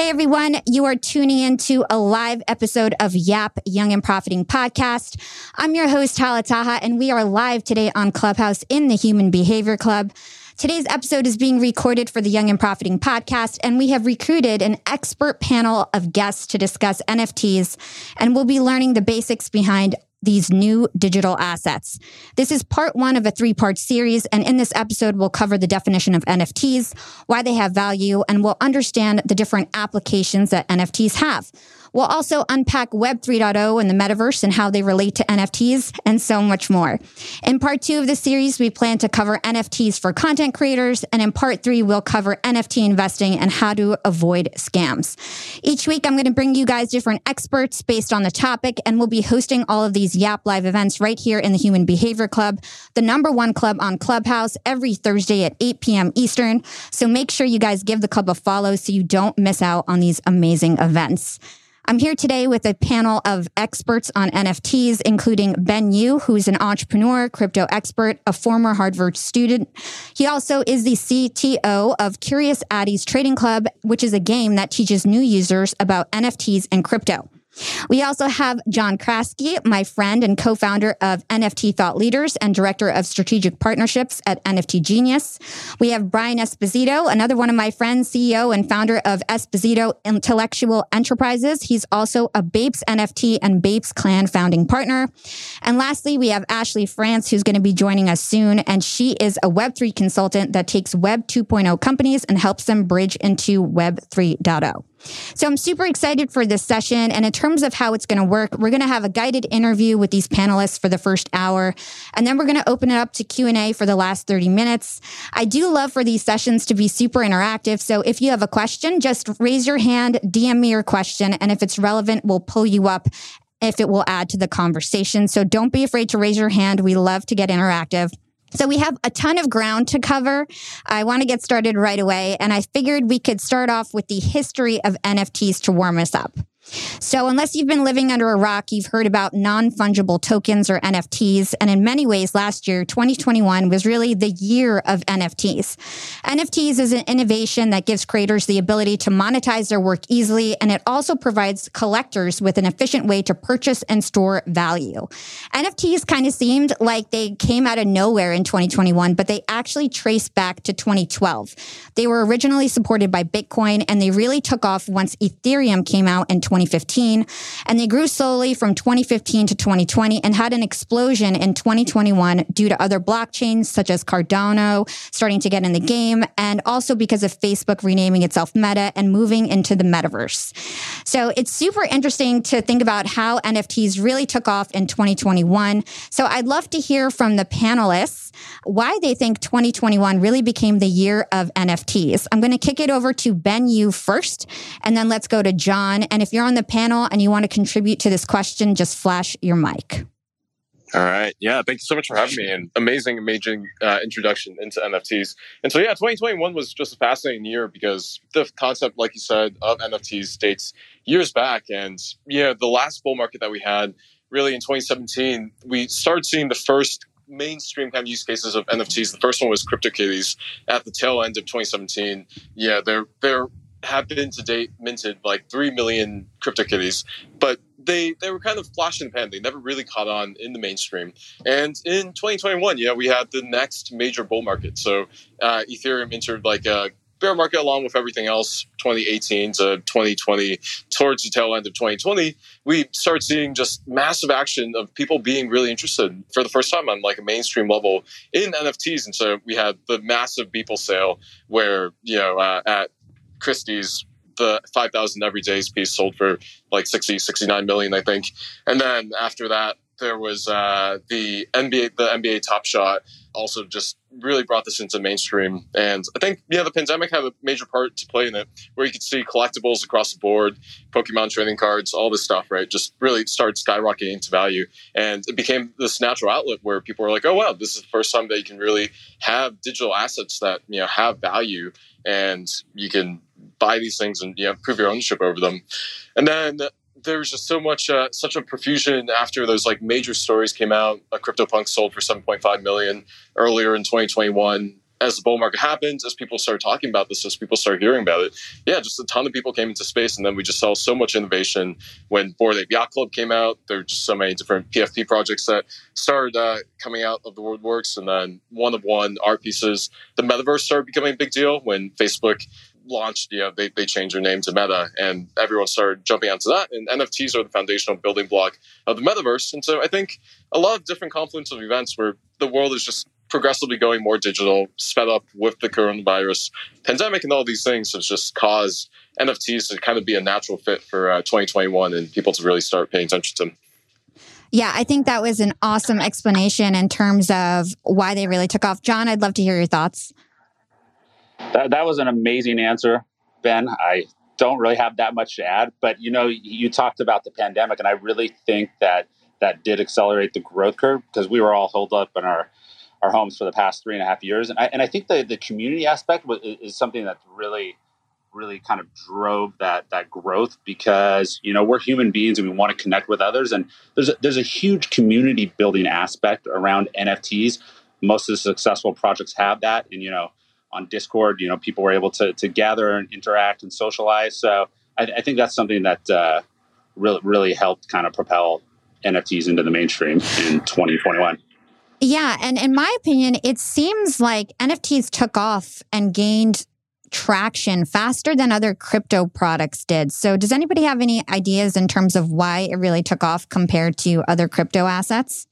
Hey everyone, you are tuning into a live episode of Yap Young and Profiting Podcast. I'm your host, Hala Taha, and we are live today on Clubhouse in the Human Behavior Club. Today's episode is being recorded for the Young and Profiting podcast, and we have recruited an expert panel of guests to discuss NFTs, and we'll be learning the basics behind these new digital assets. This is part one of a three part series. And in this episode, we'll cover the definition of NFTs, why they have value, and we'll understand the different applications that NFTs have. We'll also unpack Web 3.0 and the metaverse and how they relate to NFTs and so much more. In part two of the series, we plan to cover NFTs for content creators. And in part three, we'll cover NFT investing and how to avoid scams. Each week, I'm going to bring you guys different experts based on the topic, and we'll be hosting all of these Yap Live events right here in the Human Behavior Club, the number one club on Clubhouse every Thursday at 8 p.m. Eastern. So make sure you guys give the club a follow so you don't miss out on these amazing events. I'm here today with a panel of experts on NFTs, including Ben Yu, who's an entrepreneur, crypto expert, a former Harvard student. He also is the CTO of Curious Addys Trading Club, which is a game that teaches new users about NFTs and crypto. We also have John Kraski, my friend and co-founder of NFT Thought Leaders and director of strategic partnerships at NFT Genius. We have Brian Esposito, another one of my friends, CEO and founder of Esposito Intellectual Enterprises. He's also a Bapes NFT and Bapes Clan founding partner. And lastly, we have Ashley France, who's going to be joining us soon. And she is a Web3 consultant that takes Web 2.0 companies and helps them bridge into Web 3.0. So I'm super excited for this session. And in terms of how it's going to work, we're going to have a guided interview with these panelists for the first hour. And then we're going to open it up to Q&A for the last 30 minutes. I do love for these sessions to be super interactive. So if you have a question, just raise your hand, DM me your question. And if it's relevant, we'll pull you up if it will add to the conversation. So don't be afraid to raise your hand. We love to get interactive. So we have a ton of ground to cover. I want to get started right away. And I figured we could start off with the history of NFTs to warm us up. So, unless you've been living under a rock, you've heard about non fungible tokens or NFTs. And in many ways, last year, 2021, was really the year of NFTs. NFTs is an innovation that gives creators the ability to monetize their work easily, and it also provides collectors with an efficient way to purchase and store value. NFTs kind of seemed like they came out of nowhere in 2021, but they actually trace back to 2012. They were originally supported by Bitcoin, and they really took off once Ethereum came out in 2015. And they grew slowly from 2015 to 2020 and had an explosion in 2021 due to other blockchains such as Cardano starting to get in the game and also because of Facebook renaming itself Meta and moving into the metaverse. So it's super interesting to think about how NFTs really took off in 2021. So I'd love to hear from the panelists why they think 2021 really became the year of NFTs. I'm going to kick it over to Ben Yu first, and then let's go to John. And if you're on the panel and you want to contribute to this question, just flash your mic. All right. Yeah. Thank you so much for having me. And amazing, amazing uh, introduction into NFTs. And so, yeah, 2021 was just a fascinating year because the concept, like you said, of NFTs dates years back. And, yeah, the last bull market that we had really in 2017, we started seeing the first mainstream kind of use cases of NFTs. The first one was CryptoKitties at the tail end of 2017. Yeah, they're they're have been to date minted like 3 million CryptoKitties. But they they were kind of flash in the pan. They never really caught on in the mainstream. And in 2021, you know, we had the next major bull market. So uh, Ethereum entered like a bear market along with everything else 2018 to 2020 towards the tail end of 2020 we start seeing just massive action of people being really interested for the first time on like a mainstream level in nfts and so we had the massive beeple sale where you know uh, at christie's the 5000 everyday's piece sold for like 60 69 million i think and then after that there was uh, the NBA, the NBA Top Shot, also just really brought this into mainstream. And I think yeah, the pandemic had a major part to play in it, where you could see collectibles across the board, Pokemon trading cards, all this stuff, right? Just really started skyrocketing into value, and it became this natural outlet where people were like, "Oh wow, this is the first time that you can really have digital assets that you know have value, and you can." Buy these things and you know prove your ownership over them and then there was just so much, uh, such a profusion after those like major stories came out. A CryptoPunk sold for 7.5 million earlier in 2021. As the bull market happened, as people started talking about this, as people started hearing about it, yeah, just a ton of people came into space, and then we just saw so much innovation. When Bored Ape Yacht Club came out, there were just so many different PFP projects that started uh, coming out of the woodworks, and then one of one art pieces. The metaverse started becoming a big deal when Facebook launched, you know, they, they changed their name to Meta and everyone started jumping onto that. And NFTs are the foundational building block of the metaverse. And so I think a lot of different confluence of events where the world is just progressively going more digital, sped up with the coronavirus pandemic and all these things has just caused NFTs to kind of be a natural fit for uh, 2021 and people to really start paying attention to them. Yeah, I think that was an awesome explanation in terms of why they really took off. John, I'd love to hear your thoughts. That, that was an amazing answer, Ben. I don't really have that much to add, but you know, you talked about the pandemic, and I really think that that did accelerate the growth curve because we were all holed up in our our homes for the past three and a half years, and I and I think the the community aspect is something that's really really kind of drove that that growth because you know we're human beings and we want to connect with others and there's a, there's a huge community building aspect around NFTs. Most of the successful projects have that, and you know on Discord, you know, people were able to to gather and interact and socialize. So I, I think that's something that uh, really really helped kind of propel NFTs into the mainstream in 2021. Yeah, and in my opinion, it seems like NFTs took off and gained traction faster than other crypto products did. So, does anybody have any ideas in terms of why it really took off compared to other crypto assets?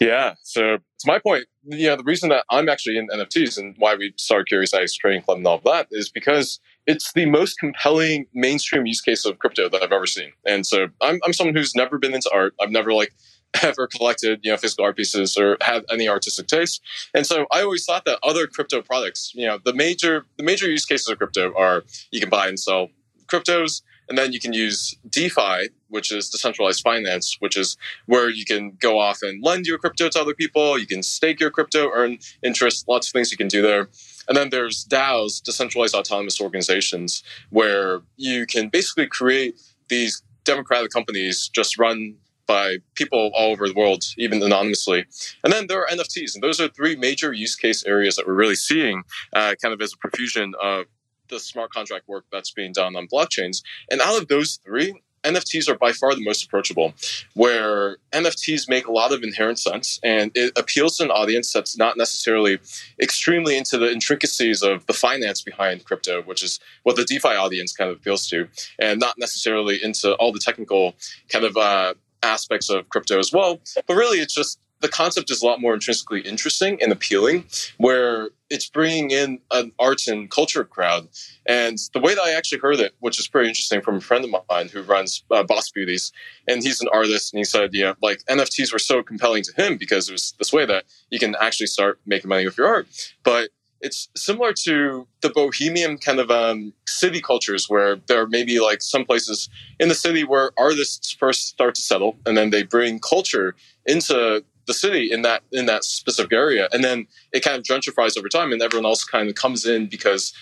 Yeah. So to my point, you know, the reason that I'm actually in NFTs and why we started Curious Ice Trading Club and all of that is because it's the most compelling mainstream use case of crypto that I've ever seen. And so I'm, I'm someone who's never been into art. I've never like ever collected, you know, physical art pieces or had any artistic taste. And so I always thought that other crypto products, you know, the major the major use cases of crypto are you can buy and sell cryptos and then you can use DeFi, which is decentralized finance, which is where you can go off and lend your crypto to other people. You can stake your crypto, earn interest, lots of things you can do there. And then there's DAOs, decentralized autonomous organizations, where you can basically create these democratic companies just run by people all over the world, even anonymously. And then there are NFTs, and those are three major use case areas that we're really seeing uh, kind of as a profusion of the smart contract work that's being done on blockchains. And out of those three, NFTs are by far the most approachable, where NFTs make a lot of inherent sense and it appeals to an audience that's not necessarily extremely into the intricacies of the finance behind crypto, which is what the DeFi audience kind of appeals to, and not necessarily into all the technical kind of uh, aspects of crypto as well. But really, it's just the concept is a lot more intrinsically interesting and appealing, where it's bringing in an arts and culture crowd. And the way that I actually heard it, which is pretty interesting from a friend of mine who runs uh, Boss Beauties, and he's an artist, and he said, yeah, like NFTs were so compelling to him because it was this way that you can actually start making money with your art. But it's similar to the bohemian kind of um, city cultures where there are maybe like some places in the city where artists first start to settle and then they bring culture into the city in that in that specific area, and then it kind of gentrifies over time, and everyone else kind of comes in because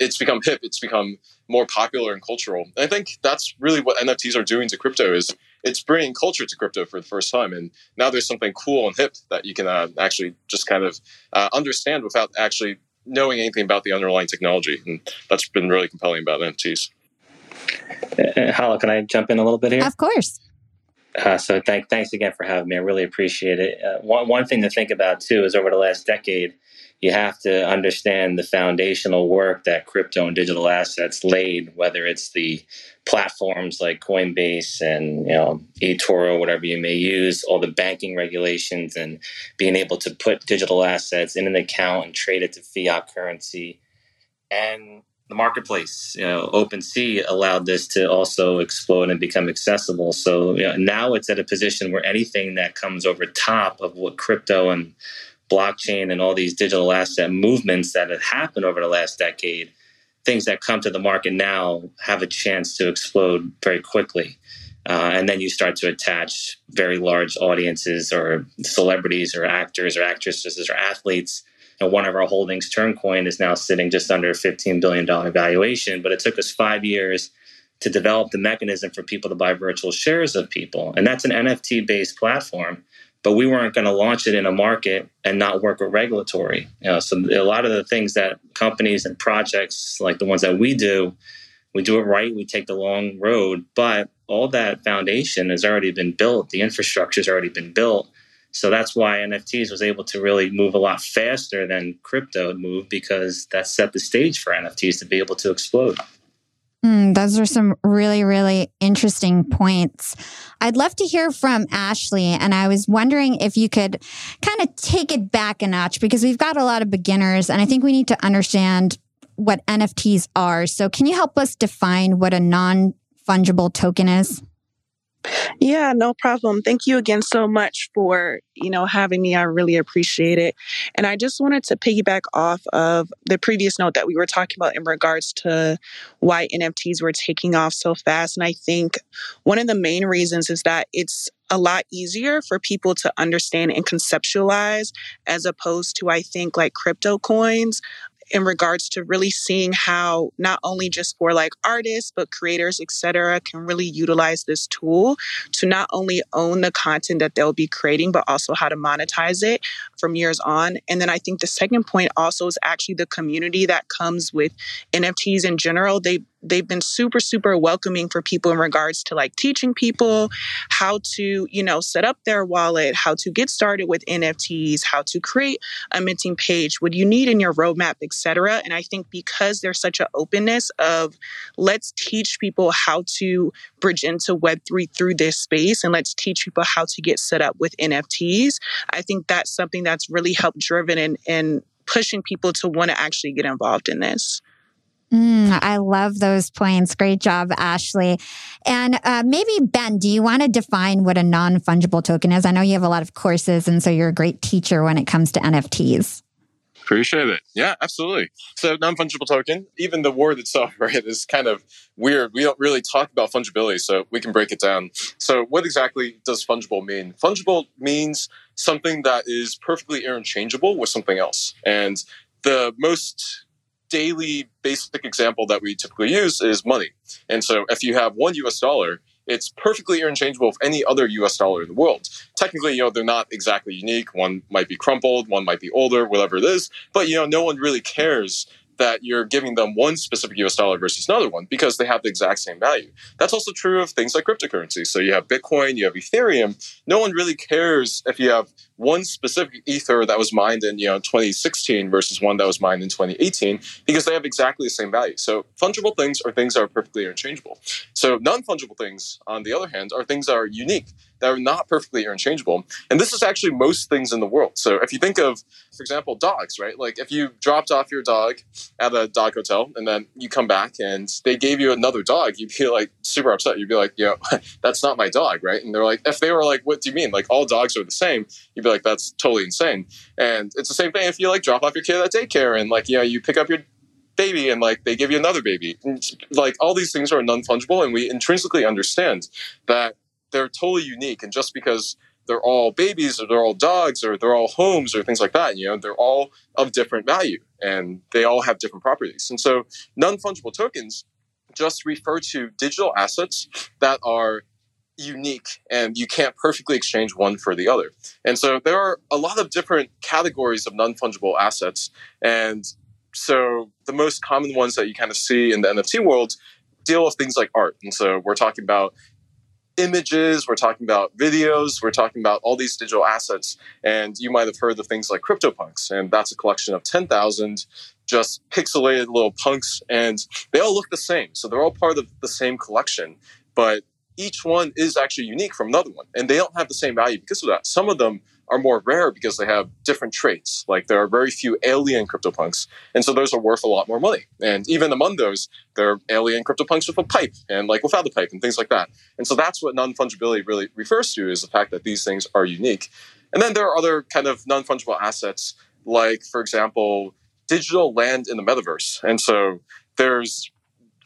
it's become hip, it's become more popular and cultural. And I think that's really what NFTs are doing to crypto is it's bringing culture to crypto for the first time, and now there's something cool and hip that you can uh, actually just kind of uh, understand without actually knowing anything about the underlying technology, and that's been really compelling about NFTs. Uh, Hala, can I jump in a little bit here? Of course. Uh, so thank, thanks again for having me. I really appreciate it. Uh, one, one thing to think about too is over the last decade, you have to understand the foundational work that crypto and digital assets laid, whether it's the platforms like Coinbase and you know eToro, whatever you may use, all the banking regulations and being able to put digital assets in an account and trade it to fiat currency. And the marketplace, you know, OpenSea allowed this to also explode and become accessible. So you know, now it's at a position where anything that comes over top of what crypto and blockchain and all these digital asset movements that have happened over the last decade, things that come to the market now have a chance to explode very quickly. Uh, and then you start to attach very large audiences or celebrities or actors or actresses or athletes. And one of our holdings, Turncoin, is now sitting just under a $15 billion valuation. But it took us five years to develop the mechanism for people to buy virtual shares of people. And that's an NFT based platform but we weren't going to launch it in a market and not work with regulatory. You know, so a lot of the things that companies and projects like the ones that we do, we do it right. We take the long road, but all that foundation has already been built. The infrastructure has already been built. So that's why NFTs was able to really move a lot faster than crypto moved because that set the stage for NFTs to be able to explode. Mm, those are some really, really interesting points. I'd love to hear from Ashley. And I was wondering if you could kind of take it back a notch because we've got a lot of beginners and I think we need to understand what NFTs are. So, can you help us define what a non fungible token is? Yeah, no problem. Thank you again so much for, you know, having me. I really appreciate it. And I just wanted to piggyback off of the previous note that we were talking about in regards to why NFTs were taking off so fast. And I think one of the main reasons is that it's a lot easier for people to understand and conceptualize as opposed to I think like crypto coins in regards to really seeing how not only just for like artists but creators etc can really utilize this tool to not only own the content that they'll be creating but also how to monetize it from years on. And then i think the second point also is actually the community that comes with nfts in general. They they've been super super welcoming for people in regards to like teaching people how to you know set up their wallet how to get started with nfts how to create a minting page what you need in your roadmap etc and i think because there's such an openness of let's teach people how to bridge into web3 through this space and let's teach people how to get set up with nfts i think that's something that's really helped driven and and pushing people to want to actually get involved in this Mm, I love those points. Great job, Ashley. And uh, maybe, Ben, do you want to define what a non fungible token is? I know you have a lot of courses, and so you're a great teacher when it comes to NFTs. Appreciate it. Yeah, absolutely. So, non fungible token, even the word itself, right, is kind of weird. We don't really talk about fungibility, so we can break it down. So, what exactly does fungible mean? Fungible means something that is perfectly interchangeable with something else. And the most daily basic example that we typically use is money. And so if you have one US dollar, it's perfectly interchangeable with any other US dollar in the world. Technically, you know, they're not exactly unique. One might be crumpled, one might be older, whatever it is, but you know, no one really cares that you're giving them one specific US dollar versus another one because they have the exact same value. That's also true of things like cryptocurrency. So you have Bitcoin, you have Ethereum. No one really cares if you have one specific ether that was mined in you know 2016 versus one that was mined in 2018 because they have exactly the same value. So fungible things are things that are perfectly interchangeable. So non-fungible things, on the other hand, are things that are unique that are not perfectly interchangeable. And this is actually most things in the world. So if you think of, for example, dogs, right? Like if you dropped off your dog at a dog hotel and then you come back and they gave you another dog, you'd be like super upset. You'd be like, you know, that's not my dog, right? And they're like, if they were like, what do you mean? Like all dogs are the same, you'd be like, that's totally insane. And it's the same thing if you like drop off your kid at daycare and like, you know, you pick up your baby and like they give you another baby. Like all these things are non fungible and we intrinsically understand that they're totally unique. And just because they're all babies or they're all dogs or they're all homes or things like that, you know, they're all of different value and they all have different properties. And so non fungible tokens just refer to digital assets that are unique and you can't perfectly exchange one for the other. And so there are a lot of different categories of non fungible assets. And so the most common ones that you kind of see in the NFT world deal with things like art. And so we're talking about images, we're talking about videos, we're talking about all these digital assets. And you might have heard of things like CryptoPunks, and that's a collection of 10,000 just pixelated little punks, and they all look the same. So they're all part of the same collection, but each one is actually unique from another one, and they don't have the same value because of that. Some of them are more rare because they have different traits. Like there are very few alien CryptoPunks, and so those are worth a lot more money. And even among those, there are alien CryptoPunks with a pipe and like without a pipe and things like that. And so that's what non-fungibility really refers to is the fact that these things are unique. And then there are other kind of non-fungible assets, like for example, digital land in the metaverse. And so there's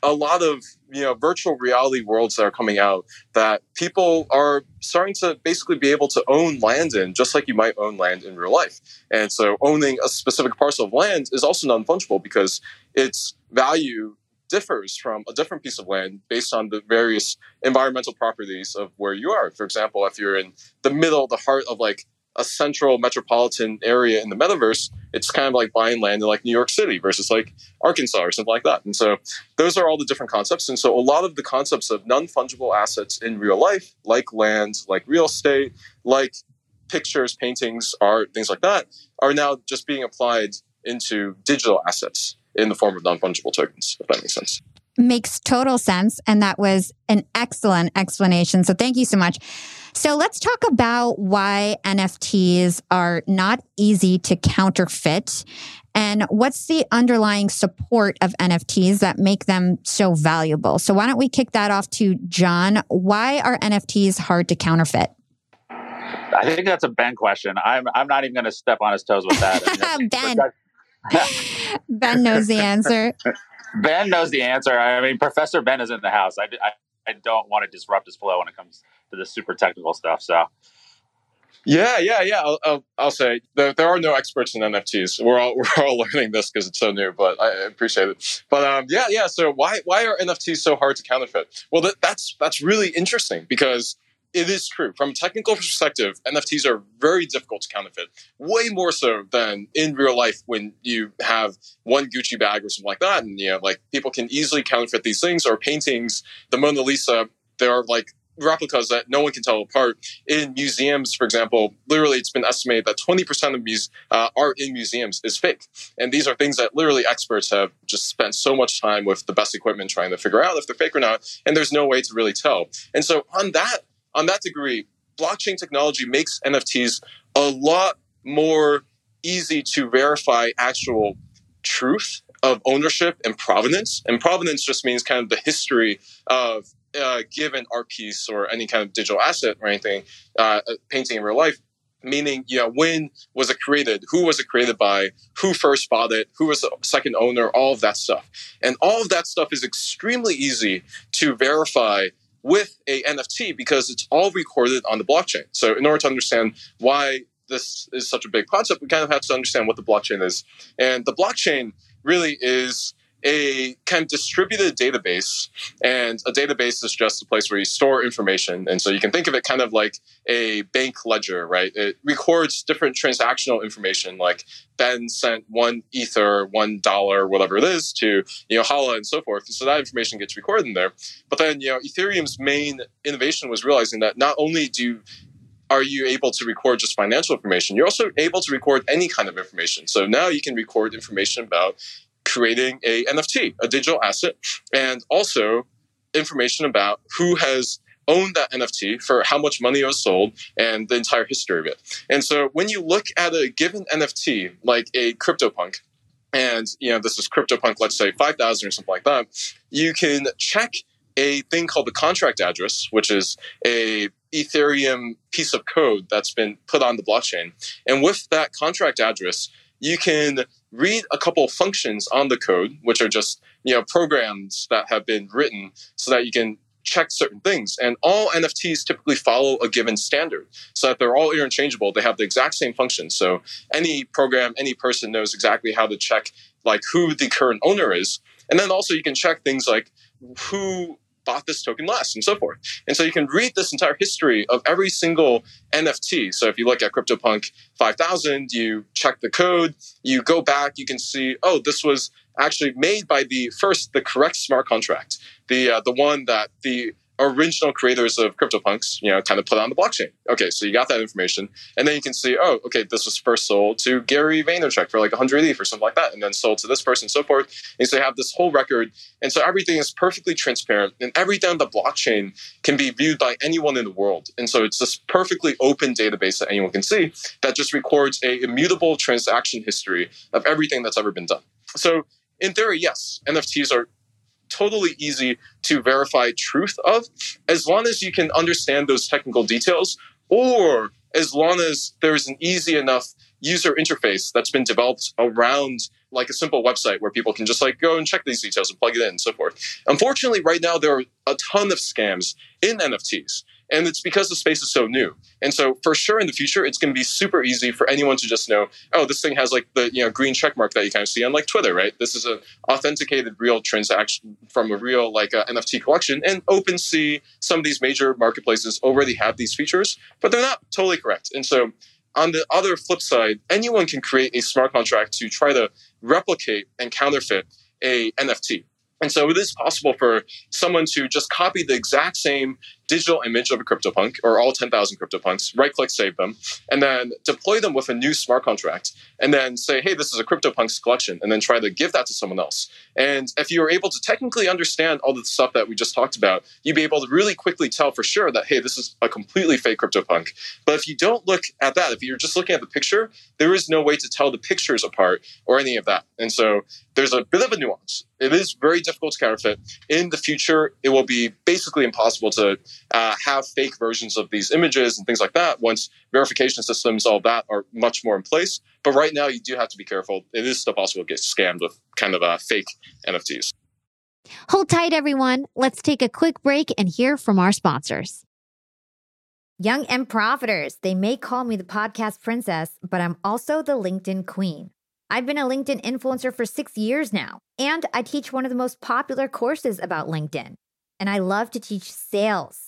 a lot of you know virtual reality worlds that are coming out that people are starting to basically be able to own land in just like you might own land in real life. And so owning a specific parcel of land is also non-fungible because its value differs from a different piece of land based on the various environmental properties of where you are. For example if you're in the middle the heart of like a central metropolitan area in the metaverse, it's kind of like buying land in like New York City versus like Arkansas or something like that. And so those are all the different concepts. And so a lot of the concepts of non-fungible assets in real life, like land, like real estate, like pictures, paintings, art, things like that, are now just being applied into digital assets in the form of non-fungible tokens, if that makes sense makes total sense. And that was an excellent explanation. So thank you so much. So let's talk about why NFTs are not easy to counterfeit and what's the underlying support of NFTs that make them so valuable. So why don't we kick that off to John? Why are NFTs hard to counterfeit? I think that's a Ben question. I'm I'm not even going to step on his toes with that. ben. ben knows the answer. Ben knows the answer. I mean, Professor Ben is in the house. I, I, I don't want to disrupt his flow when it comes to the super technical stuff. So. Yeah, yeah, yeah. I'll, I'll, I'll say there, there, are no experts in NFTs. We're all we're all learning this because it's so new, but I appreciate it. But um, yeah, yeah. So why why are NFTs so hard to counterfeit? Well, that, that's that's really interesting because it is true. From a technical perspective, NFTs are very difficult to counterfeit, way more so than in real life when you have one Gucci bag or something like that. And, you know, like people can easily counterfeit these things or paintings. The Mona Lisa, there are like replicas that no one can tell apart. In museums, for example, literally it's been estimated that 20% of muse, uh, art in museums is fake. And these are things that literally experts have just spent so much time with the best equipment trying to figure out if they're fake or not. And there's no way to really tell. And so on that on that degree, blockchain technology makes NFTs a lot more easy to verify actual truth of ownership and provenance. And provenance just means kind of the history of a given art piece or any kind of digital asset or anything, uh, painting in real life. Meaning, you know, when was it created? Who was it created by? Who first bought it? Who was the second owner? All of that stuff. And all of that stuff is extremely easy to verify with a NFT because it's all recorded on the blockchain. So in order to understand why this is such a big concept, we kind of have to understand what the blockchain is. And the blockchain really is a kind of distributed database. And a database is just a place where you store information. And so you can think of it kind of like a bank ledger, right? It records different transactional information, like Ben sent one ether, one dollar, whatever it is, to you know Hala and so forth. So that information gets recorded in there. But then you know Ethereum's main innovation was realizing that not only do are you able to record just financial information? You're also able to record any kind of information. So now you can record information about creating a NFT, a digital asset, and also information about who has owned that NFT for how much money it was sold and the entire history of it. And so when you look at a given NFT, like a CryptoPunk, and you know this is CryptoPunk, let's say 5,000 or something like that, you can check a thing called the contract address, which is a Ethereum piece of code that's been put on the blockchain. And with that contract address, you can read a couple of functions on the code, which are just you know programs that have been written so that you can check certain things. And all NFTs typically follow a given standard so that they're all interchangeable. They have the exact same function. So any program, any person knows exactly how to check like who the current owner is. And then also you can check things like who bought this token last and so forth. And so you can read this entire history of every single NFT. So if you look at CryptoPunk 5000, you check the code, you go back, you can see, oh, this was actually made by the first, the correct smart contract, the uh, the one that the original creators of CryptoPunks, you know, kind of put on the blockchain. Okay, so you got that information, and then you can see, oh, okay, this was first sold to Gary Vaynerchuk for like 100 ETH or something like that, and then sold to this person, so forth. And so you have this whole record, and so everything is perfectly transparent, and everything on the blockchain can be viewed by anyone in the world. And so it's this perfectly open database that anyone can see that just records a immutable transaction history of everything that's ever been done. So in theory, yes, NFTs are totally easy to verify truth of as long as you can understand those technical details or as long as there's an easy enough user interface that's been developed around like a simple website where people can just like go and check these details and plug it in and so forth. Unfortunately, right now there are a ton of scams in NFTs. And it's because the space is so new. And so for sure in the future, it's going to be super easy for anyone to just know, oh, this thing has like the you know green check mark that you kind of see on like Twitter, right? This is an authenticated real transaction from a real like uh, NFT collection. And OpenSea, some of these major marketplaces already have these features, but they're not totally correct. And so on the other flip side, anyone can create a smart contract to try to replicate and counterfeit a NFT. And so it is possible for someone to just copy the exact same digital image of a CryptoPunk or all 10,000 CryptoPunks, right click, save them, and then deploy them with a new smart contract. And then say, hey, this is a CryptoPunks collection, and then try to give that to someone else. And if you are able to technically understand all the stuff that we just talked about, you'd be able to really quickly tell for sure that, hey, this is a completely fake CryptoPunk. But if you don't look at that, if you're just looking at the picture, there is no way to tell the pictures apart or any of that. And so there's a bit of a nuance. It is very difficult to counterfeit. In the future, it will be basically impossible to uh, have fake versions of these images and things like that once verification systems, all that are much more in place. But right now, you do have to be careful. It is still possible to get scammed with kind of uh, fake NFTs. Hold tight, everyone. Let's take a quick break and hear from our sponsors. Young and profiters, they may call me the podcast princess, but I'm also the LinkedIn queen. I've been a LinkedIn influencer for six years now, and I teach one of the most popular courses about LinkedIn. And I love to teach sales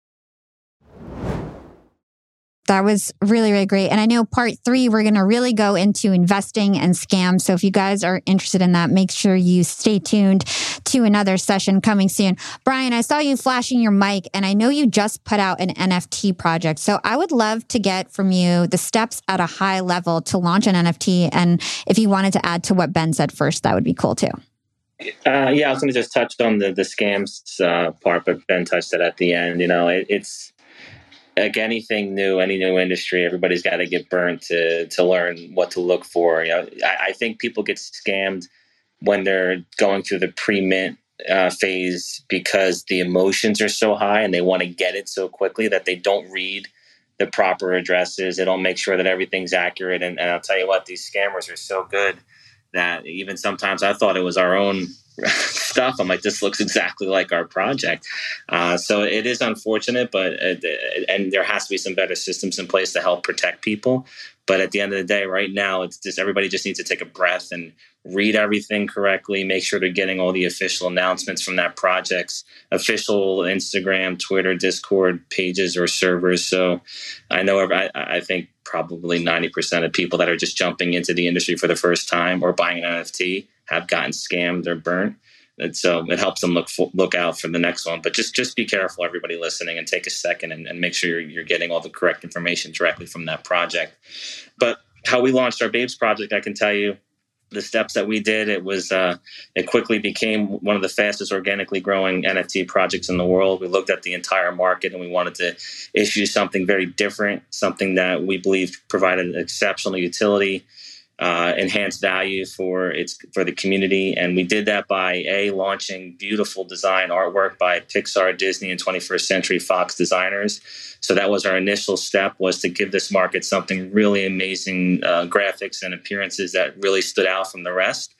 That was really, really great. And I know part three, we're going to really go into investing and scams. So if you guys are interested in that, make sure you stay tuned to another session coming soon. Brian, I saw you flashing your mic and I know you just put out an NFT project. So I would love to get from you the steps at a high level to launch an NFT. And if you wanted to add to what Ben said first, that would be cool too. Uh, yeah, I was going to just touch on the the scams uh, part, but Ben touched it at the end. You know, it, it's like anything new, any new industry, everybody's got to get burnt to to learn what to look for. You know, I, I think people get scammed when they're going through the pre-mint uh, phase because the emotions are so high and they want to get it so quickly that they don't read the proper addresses. They don't make sure that everything's accurate. And, and I'll tell you what, these scammers are so good that even sometimes I thought it was our own stuff. I'm like, this looks exactly like our project. Uh, so it is unfortunate, but it, it, and there has to be some better systems in place to help protect people. But at the end of the day, right now, it's just everybody just needs to take a breath and read everything correctly. Make sure they're getting all the official announcements from that project's official Instagram, Twitter, Discord pages or servers. So I know I, I think probably 90% of people that are just jumping into the industry for the first time or buying an NFT have gotten scammed or burnt. And so it helps them look look out for the next one. But just just be careful, everybody listening, and take a second and, and make sure you're, you're getting all the correct information directly from that project. But how we launched our Babes project, I can tell you the steps that we did. It was uh, it quickly became one of the fastest organically growing NFT projects in the world. We looked at the entire market and we wanted to issue something very different, something that we believe provided exceptional utility uh, enhance value for its for the community. And we did that by a launching beautiful design artwork by Pixar, Disney, and 21st Century Fox designers. So that was our initial step was to give this market something really amazing uh, graphics and appearances that really stood out from the rest.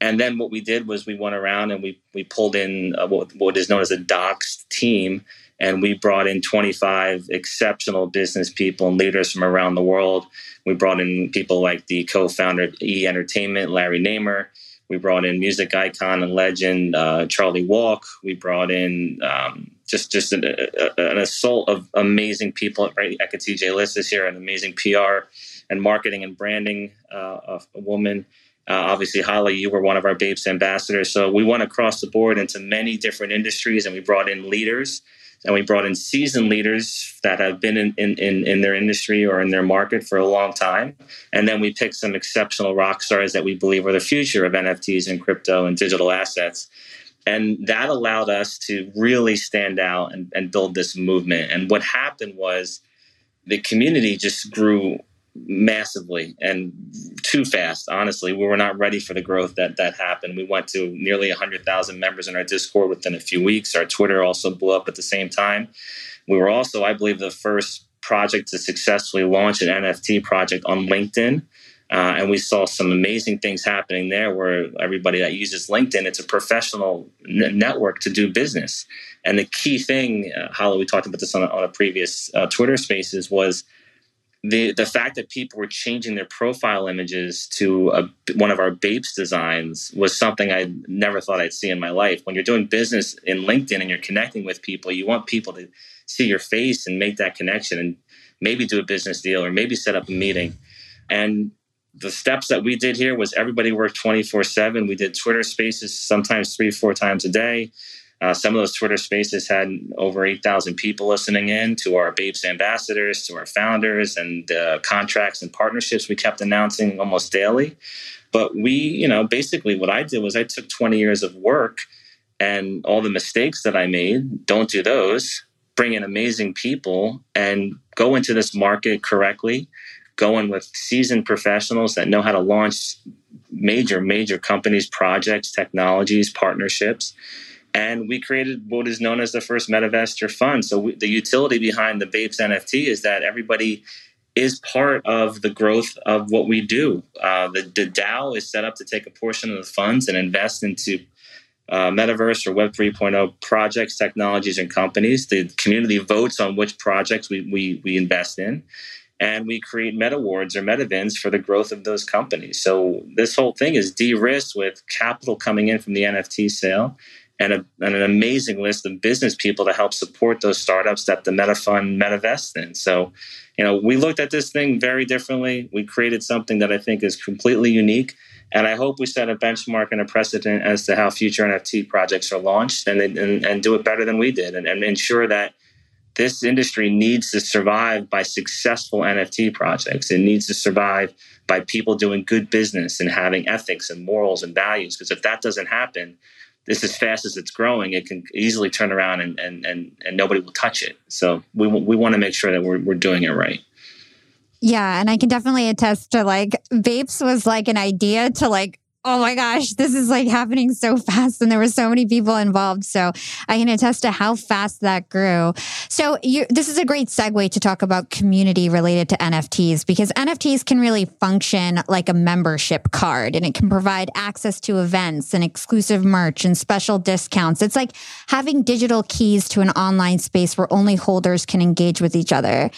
And then what we did was we went around and we we pulled in uh, what, what is known as a docs team and we brought in 25 exceptional business people and leaders from around the world. We brought in people like the co-founder of E Entertainment, Larry Namer. We brought in music icon and legend uh, Charlie Walk. We brought in um, just just an, a, an, assault of amazing people. Right, Eka TJ List is here, an amazing PR and marketing and branding uh, a woman. Uh, obviously, Hala, you were one of our Babes ambassadors. So we went across the board into many different industries, and we brought in leaders and we brought in seasoned leaders that have been in, in, in, in, their industry or in their market for a long time. And then we picked some exceptional rock stars that we believe are the future of NFTs and crypto and digital assets. And that allowed us to really stand out and, and build this movement. And what happened was the community just grew massively and too fast. Honestly, we were not ready for the growth that that happened. We went to nearly 100,000 members in our Discord within a few weeks. Our Twitter also blew up at the same time. We were also, I believe, the first project to successfully launch an NFT project on LinkedIn. Uh, and we saw some amazing things happening there where everybody that uses LinkedIn, it's a professional n- network to do business. And the key thing, uh, Hala, we talked about this on a, on a previous uh, Twitter spaces, was the the fact that people were changing their profile images to a, one of our Babes designs was something I never thought I'd see in my life. When you're doing business in LinkedIn and you're connecting with people, you want people to see your face and make that connection and maybe do a business deal or maybe set up a meeting. And the steps that we did here was everybody worked 24 7. We did Twitter spaces sometimes three, four times a day. Uh, some of those Twitter spaces had over 8,000 people listening in to our Babes ambassadors, to our founders, and uh, contracts and partnerships we kept announcing almost daily. But we, you know, basically what I did was I took 20 years of work and all the mistakes that I made, don't do those, bring in amazing people and go into this market correctly, go in with seasoned professionals that know how to launch major, major companies, projects, technologies, partnerships and we created what is known as the first MetaVester fund. So we, the utility behind the Babes NFT is that everybody is part of the growth of what we do. Uh, the, the DAO is set up to take a portion of the funds and invest into uh, metaverse or Web 3.0 projects, technologies, and companies. The community votes on which projects we, we, we invest in. And we create meta awards or metavins for the growth of those companies. So this whole thing is de-risked with capital coming in from the NFT sale and, a, and, an amazing list of business people to help support those startups that the MetaFund MetaVest in. So, you know, we looked at this thing very differently. We created something that I think is completely unique. And I hope we set a benchmark and a precedent as to how future NFT projects are launched and, and, and do it better than we did and, and ensure that this industry needs to survive by successful NFT projects. It needs to survive by people doing good business and having ethics and morals and values. Because if that doesn't happen, this as fast as it's growing, it can easily turn around and, and, and, and nobody will touch it. So we, we want to make sure that we're, we're doing it right. Yeah. And I can definitely attest to like vapes was like an idea to like oh my gosh, this is like happening so fast. And there were so many people involved. So I can attest to how fast that grew. So this is a great segue to talk about community related to NFTs because NFTs can really function like a membership card and it can provide access to events and exclusive merch and special discounts. It's like having digital keys to an online space where only holders can engage with each other.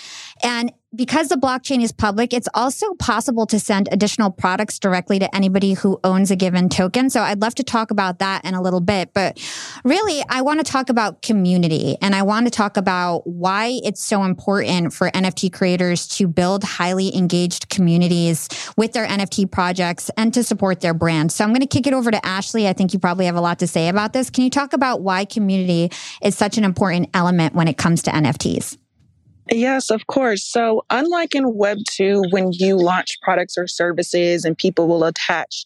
And because the blockchain is public, it's also possible to send additional products directly to anybody who owns a given token. So I'd love to talk about that in a little bit. But really, I want to talk about community and I want to talk about why it's so important for NFT creators to build highly engaged communities with their NFT projects and to support their brand. So I'm going to kick it over to Ashley. I think you probably have a lot to say about this. Can you talk about why community is such an important element when it comes to NFTs? Yes, of course. So, unlike in Web 2, when you launch products or services and people will attach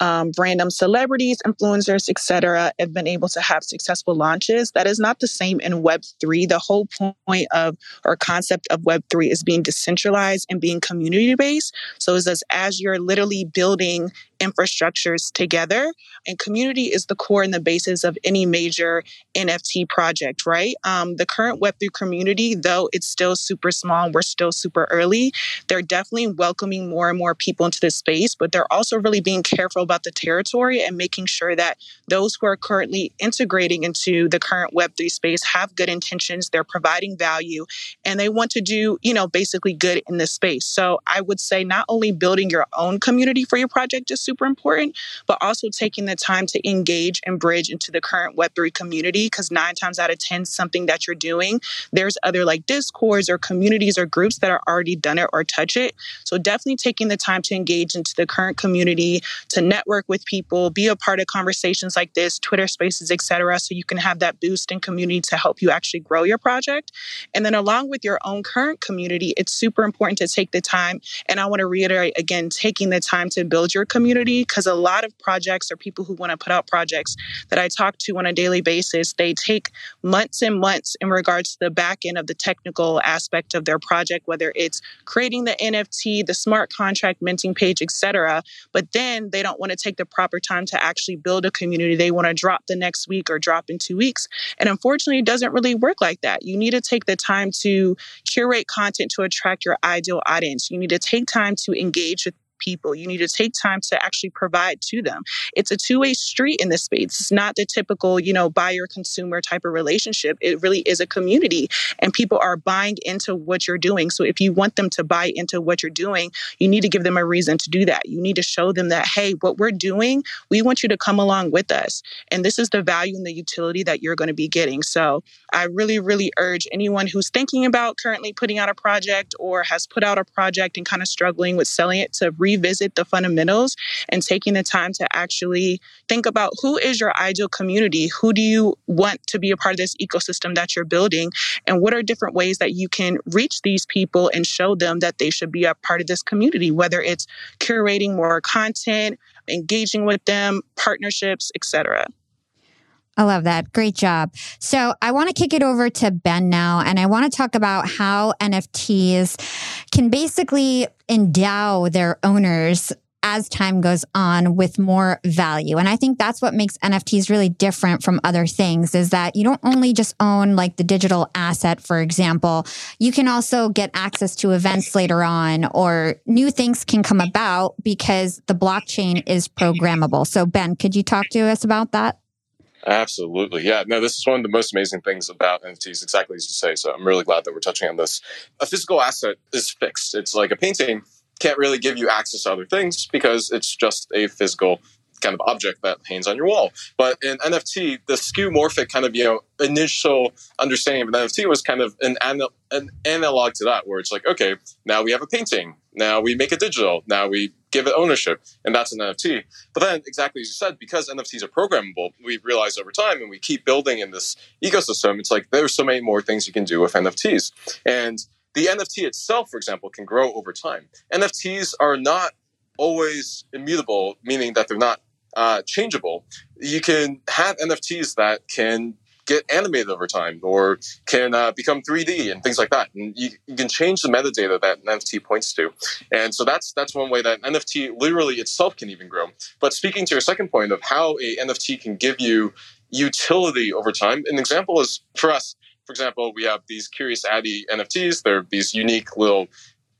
um, random celebrities, influencers, etc., have been able to have successful launches. That is not the same in Web3. The whole point of or concept of Web3 is being decentralized and being community based. So, it's as, as you're literally building infrastructures together. And community is the core and the basis of any major NFT project, right? Um, the current Web3 community, though it's still super small, we're still super early, they're definitely welcoming more and more people into this space, but they're also really being careful about the territory and making sure that those who are currently integrating into the current Web3 space have good intentions, they're providing value, and they want to do, you know, basically good in this space. So I would say not only building your own community for your project is super super important, but also taking the time to engage and bridge into the current Web3 community because nine times out of 10, something that you're doing, there's other like discords or communities or groups that are already done it or touch it. So definitely taking the time to engage into the current community, to network with people, be a part of conversations like this, Twitter spaces, etc., so you can have that boost in community to help you actually grow your project. And then along with your own current community, it's super important to take the time. And I want to reiterate again, taking the time to build your community community because a lot of projects or people who want to put out projects that I talk to on a daily basis, they take months and months in regards to the back end of the technical aspect of their project, whether it's creating the NFT, the smart contract minting page, etc. But then they don't want to take the proper time to actually build a community. They want to drop the next week or drop in two weeks. And unfortunately, it doesn't really work like that. You need to take the time to curate content to attract your ideal audience. You need to take time to engage with people. You need to take time to actually provide to them. It's a two way street in this space. It's not the typical, you know, buyer consumer type of relationship. It really is a community and people are buying into what you're doing. So if you want them to buy into what you're doing, you need to give them a reason to do that. You need to show them that, hey, what we're doing, we want you to come along with us. And this is the value and the utility that you're going to be getting. So I really, really urge anyone who's thinking about currently putting out a project or has put out a project and kind of struggling with selling it to re revisit the fundamentals and taking the time to actually think about who is your ideal community? Who do you want to be a part of this ecosystem that you're building? And what are different ways that you can reach these people and show them that they should be a part of this community, whether it's curating more content, engaging with them, partnerships, etc. I love that. Great job. So I want to kick it over to Ben now, and I want to talk about how NFTs can basically endow their owners as time goes on with more value. And I think that's what makes NFTs really different from other things is that you don't only just own like the digital asset, for example, you can also get access to events later on or new things can come about because the blockchain is programmable. So Ben, could you talk to us about that? Absolutely. Yeah. No, this is one of the most amazing things about NFTs, exactly as you say. So I'm really glad that we're touching on this. A physical asset is fixed. It's like a painting can't really give you access to other things because it's just a physical kind of object that hangs on your wall. But in NFT, the skeuomorphic kind of, you know, initial understanding of an NFT was kind of an, an analog to that, where it's like, okay, now we have a painting. Now we make it digital. Now we give it ownership, and that's an NFT. But then, exactly as you said, because NFTs are programmable, we've realized over time, and we keep building in this ecosystem. It's like there's so many more things you can do with NFTs, and the NFT itself, for example, can grow over time. NFTs are not always immutable, meaning that they're not uh, changeable. You can have NFTs that can get animated over time or can uh, become 3D and things like that. And you, you, can change the metadata that an NFT points to. And so that's that's one way that an NFT literally itself can even grow. But speaking to your second point of how a NFT can give you utility over time, an example is for us. For example, we have these Curious Addy NFTs. They're these unique little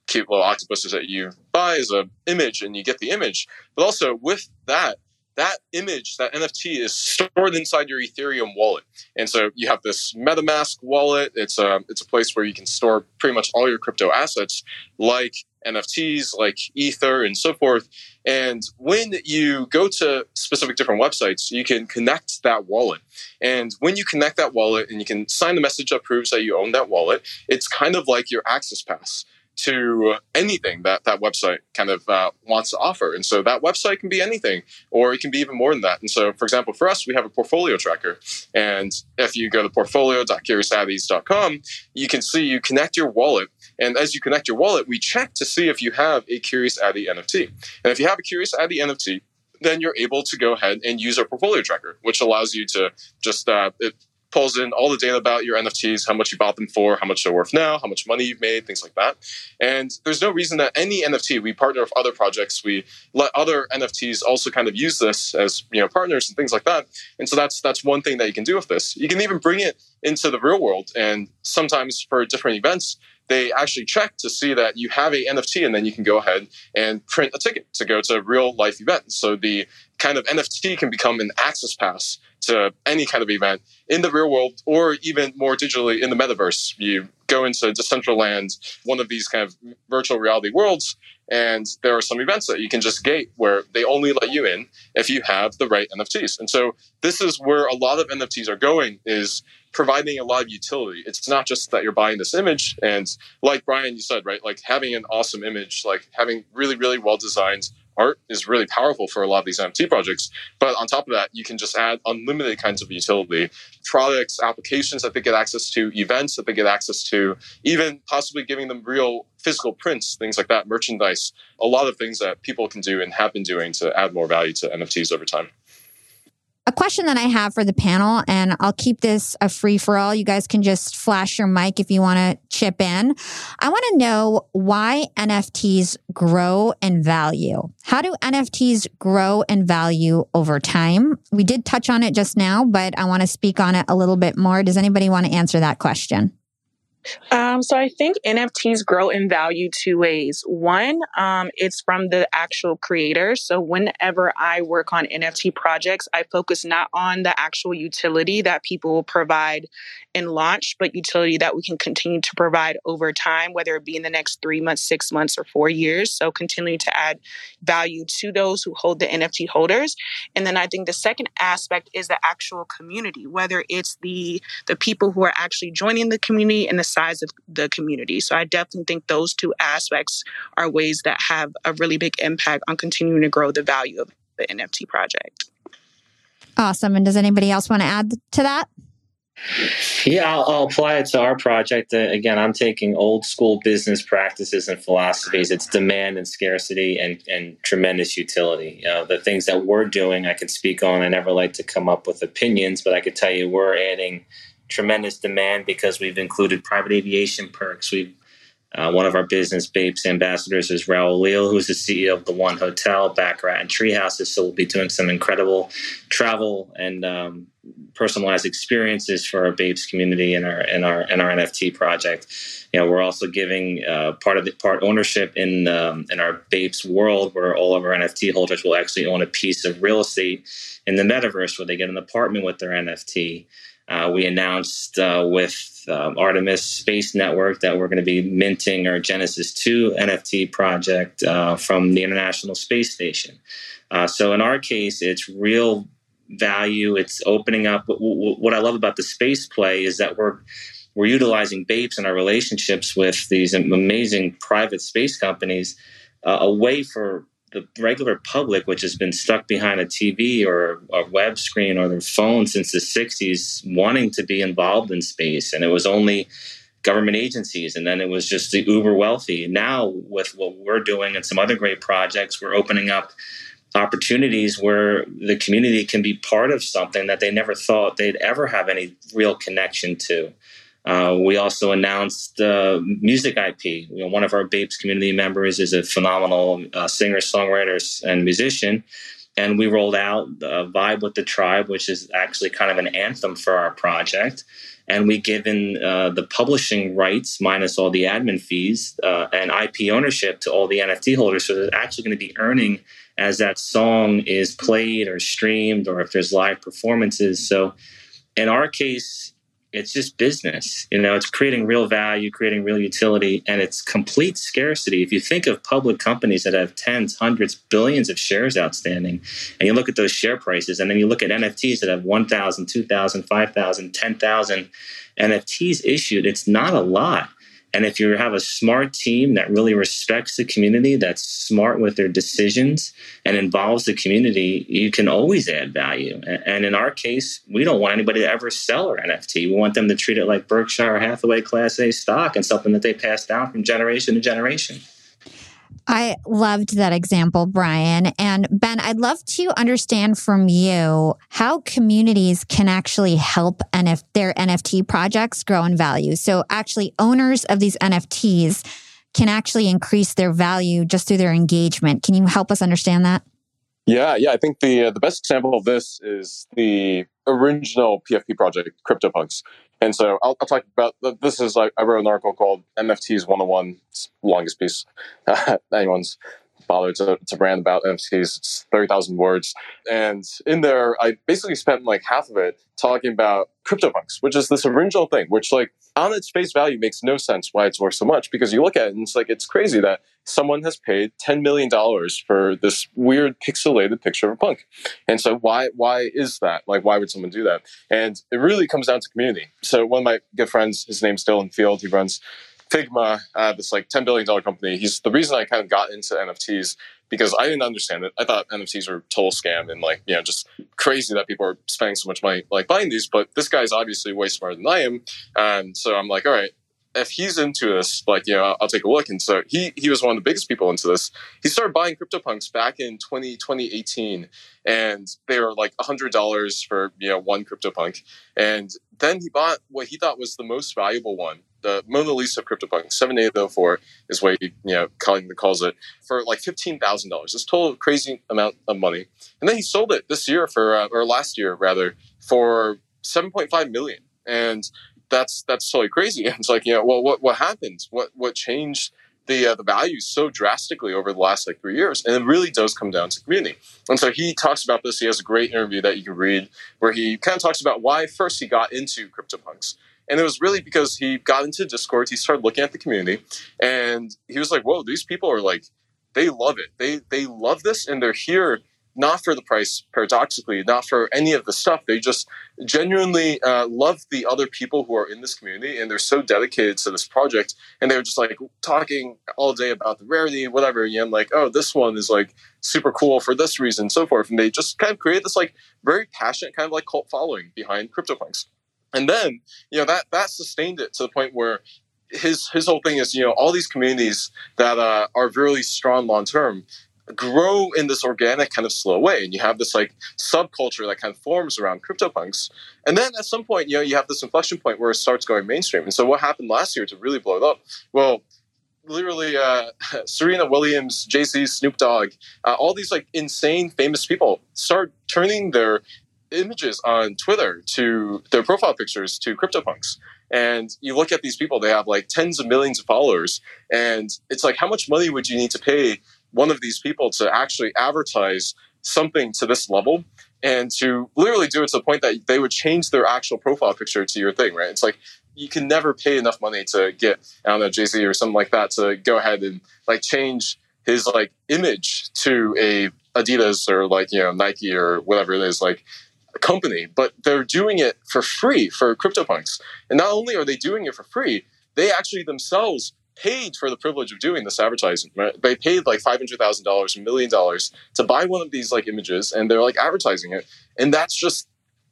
cute little octopuses that you buy as an image and you get the image. But also with that, that image, that NFT is stored inside your Ethereum wallet. And so you have this MetaMask wallet. It's a, it's a place where you can store pretty much all your crypto assets like NFTs, like Ether, and so forth. And when you go to specific different websites, you can connect that wallet. And when you connect that wallet and you can sign the message that proves that you own that wallet, it's kind of like your access pass to anything that that website kind of uh, wants to offer. And so that website can be anything, or it can be even more than that. And so, for example, for us, we have a portfolio tracker. And if you go to portfolio.curiousaddys.com, you can see you connect your wallet. And as you connect your wallet, we check to see if you have a Curious Addy NFT. And if you have a Curious Addy NFT, then you're able to go ahead and use our portfolio tracker, which allows you to just uh, it pulls in all the data about your NFTs, how much you bought them for, how much they're worth now, how much money you've made, things like that. And there's no reason that any NFT, we partner with other projects, we let other NFTs also kind of use this as you know partners and things like that. And so that's that's one thing that you can do with this. You can even bring it into the real world, and sometimes for different events, they actually check to see that you have a NFT, and then you can go ahead and print a ticket to go to real life event. So the kind of NFT can become an access pass to any kind of event in the real world or even more digitally in the metaverse. You go into Decentraland, one of these kind of virtual reality worlds, and there are some events that you can just gate where they only let you in if you have the right NFTs. And so this is where a lot of NFTs are going is providing a lot of utility. It's not just that you're buying this image and like Brian you said, right? Like having an awesome image, like having really really well designed art is really powerful for a lot of these NFT projects. But on top of that, you can just add unlimited kinds of utility, products, applications that they get access to, events that they get access to, even possibly giving them real physical prints, things like that, merchandise, a lot of things that people can do and have been doing to add more value to NFTs over time a question that I have for the panel, and I'll keep this a free for all. You guys can just flash your mic if you want to chip in. I want to know why NFTs grow in value. How do NFTs grow in value over time? We did touch on it just now, but I want to speak on it a little bit more. Does anybody want to answer that question? Um, so I think NFTs grow in value two ways. One, um, it's from the actual creator. So whenever I work on NFT projects, I focus not on the actual utility that people will provide in launch, but utility that we can continue to provide over time, whether it be in the next three months, six months, or four years. So continuing to add value to those who hold the NFT holders. And then I think the second aspect is the actual community, whether it's the the people who are actually joining the community and the size of the community. So I definitely think those two aspects are ways that have a really big impact on continuing to grow the value of the NFT project. Awesome. And does anybody else want to add to that? Yeah, I'll, I'll, apply it to our project. Uh, again, I'm taking old school business practices and philosophies. It's demand and scarcity and, and tremendous utility. You know, the things that we're doing, I could speak on. I never like to come up with opinions, but I could tell you we're adding tremendous demand because we've included private aviation perks. We've uh, one of our business babes ambassadors is Raul Leal, who's the CEO of the One Hotel, Baccarat, and Treehouses. So we'll be doing some incredible travel and um, personalized experiences for our babes community and our and our and our NFT project. You know, we're also giving uh, part of the part ownership in um, in our babes world, where all of our NFT holders will actually own a piece of real estate in the metaverse, where they get an apartment with their NFT. Uh, we announced uh, with um, Artemis Space Network that we're going to be minting our Genesis 2 NFT project uh, from the International Space Station. Uh, so in our case, it's real value. It's opening up. What I love about the space play is that we're we're utilizing Babes and our relationships with these amazing private space companies uh, a way for the regular public, which has been stuck behind a TV or a web screen or their phone since the 60s, wanting to be involved in space. And it was only government agencies, and then it was just the uber wealthy. Now, with what we're doing and some other great projects, we're opening up opportunities where the community can be part of something that they never thought they'd ever have any real connection to. Uh, we also announced uh, music IP. You know, one of our Babes community members is a phenomenal uh, singer, songwriter, and musician. And we rolled out Vibe with the Tribe, which is actually kind of an anthem for our project. And we given uh, the publishing rights minus all the admin fees uh, and IP ownership to all the NFT holders. So they're actually going to be earning as that song is played or streamed or if there's live performances. So in our case, it's just business. You know, it's creating real value, creating real utility, and it's complete scarcity. If you think of public companies that have tens, hundreds, billions of shares outstanding, and you look at those share prices, and then you look at NFTs that have 1,000, 2,000, 5,000, 10,000 NFTs issued, it's not a lot. And if you have a smart team that really respects the community, that's smart with their decisions and involves the community, you can always add value. And in our case, we don't want anybody to ever sell our NFT. We want them to treat it like Berkshire Hathaway Class A stock and something that they pass down from generation to generation. I loved that example, Brian. And Ben, I'd love to understand from you how communities can actually help NF- their NFT projects grow in value. So, actually, owners of these NFTs can actually increase their value just through their engagement. Can you help us understand that? Yeah, yeah. I think the uh, the best example of this is the original PFP project, CryptoPunks. And so I'll, I'll, talk about this. Is like I wrote an article called NFTs 101. It's longest piece anyone's bothered to, to brand about NFTs. It's 30,000 words. And in there, I basically spent like half of it talking about CryptoPunks, which is this original thing, which like on its face value makes no sense why it's worth so much because you look at it and it's like, it's crazy that someone has paid $10 million for this weird pixelated picture of a punk. And so why, why is that? Like, why would someone do that? And it really comes down to community. So one of my good friends, his name's Dylan Field, he runs Figma, uh, this like $10 billion company, he's the reason I kind of got into NFTs because I didn't understand it. I thought NFTs were total scam and like, you know, just crazy that people are spending so much money like buying these. But this guy's obviously way smarter than I am. And so I'm like, all right, if he's into this, like, you know, I'll, I'll, take a look. And so he he was one of the biggest people into this. He started buying CryptoPunks back in 20, 2018, and they were like $100 for, you know, one CryptoPunk. And then he bought what he thought was the most valuable one, the Mona Lisa CryptoPunk 7804 is what he, you know, calls it, for like $15,000. This total crazy amount of money. And then he sold it this year for, uh, or last year rather, for 7.5 million. And that's, that's totally crazy. And it's like, you know, well, what, what happened? What, what changed the uh, the value so drastically over the last like three years, and it really does come down to community. And so he talks about this. He has a great interview that you can read where he kind of talks about why first he got into CryptoPunks. And it was really because he got into Discord, he started looking at the community, and he was like, "Whoa, these people are like, they love it. They they love this, and they're here not for the price, paradoxically, not for any of the stuff. They just genuinely uh, love the other people who are in this community, and they're so dedicated to this project. And they were just like talking all day about the rarity, whatever. And I'm like, oh, this one is like super cool for this reason, so forth. And they just kind of create this like very passionate kind of like cult following behind CryptoPunks. And then, you know, that that sustained it to the point where his his whole thing is, you know, all these communities that uh, are really strong long term grow in this organic kind of slow way. And you have this like subculture that kind of forms around CryptoPunks. And then at some point you know you have this inflection point where it starts going mainstream. And so what happened last year to really blow it up? Well literally uh, Serena Williams, Jay Z, Snoop Dogg, uh, all these like insane famous people start turning their images on Twitter to their profile pictures to CryptoPunks. And you look at these people, they have like tens of millions of followers. And it's like, how much money would you need to pay one of these people to actually advertise something to this level and to literally do it to the point that they would change their actual profile picture to your thing, right? It's like you can never pay enough money to get, I don't know, Jay Z or something like that to go ahead and like change his like image to a Adidas or like, you know, Nike or whatever it is. Like company, but they're doing it for free for CryptoPunks. And not only are they doing it for free, they actually themselves paid for the privilege of doing this advertising. Right? They paid like five hundred thousand dollars, a million dollars to buy one of these like images, and they're like advertising it, and that's just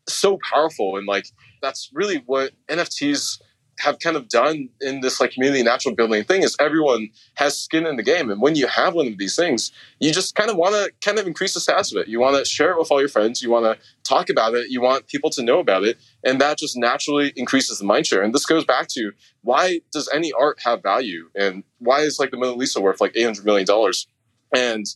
so powerful. And like that's really what NFTs have kind of done in this like community natural building thing is everyone has skin in the game. And when you have one of these things, you just kind of want to kind of increase the status of it. You want to share it with all your friends. You want to talk about it. You want people to know about it. And that just naturally increases the mind share. And this goes back to why does any art have value? And why is like the Mona Lisa worth like $800 million? And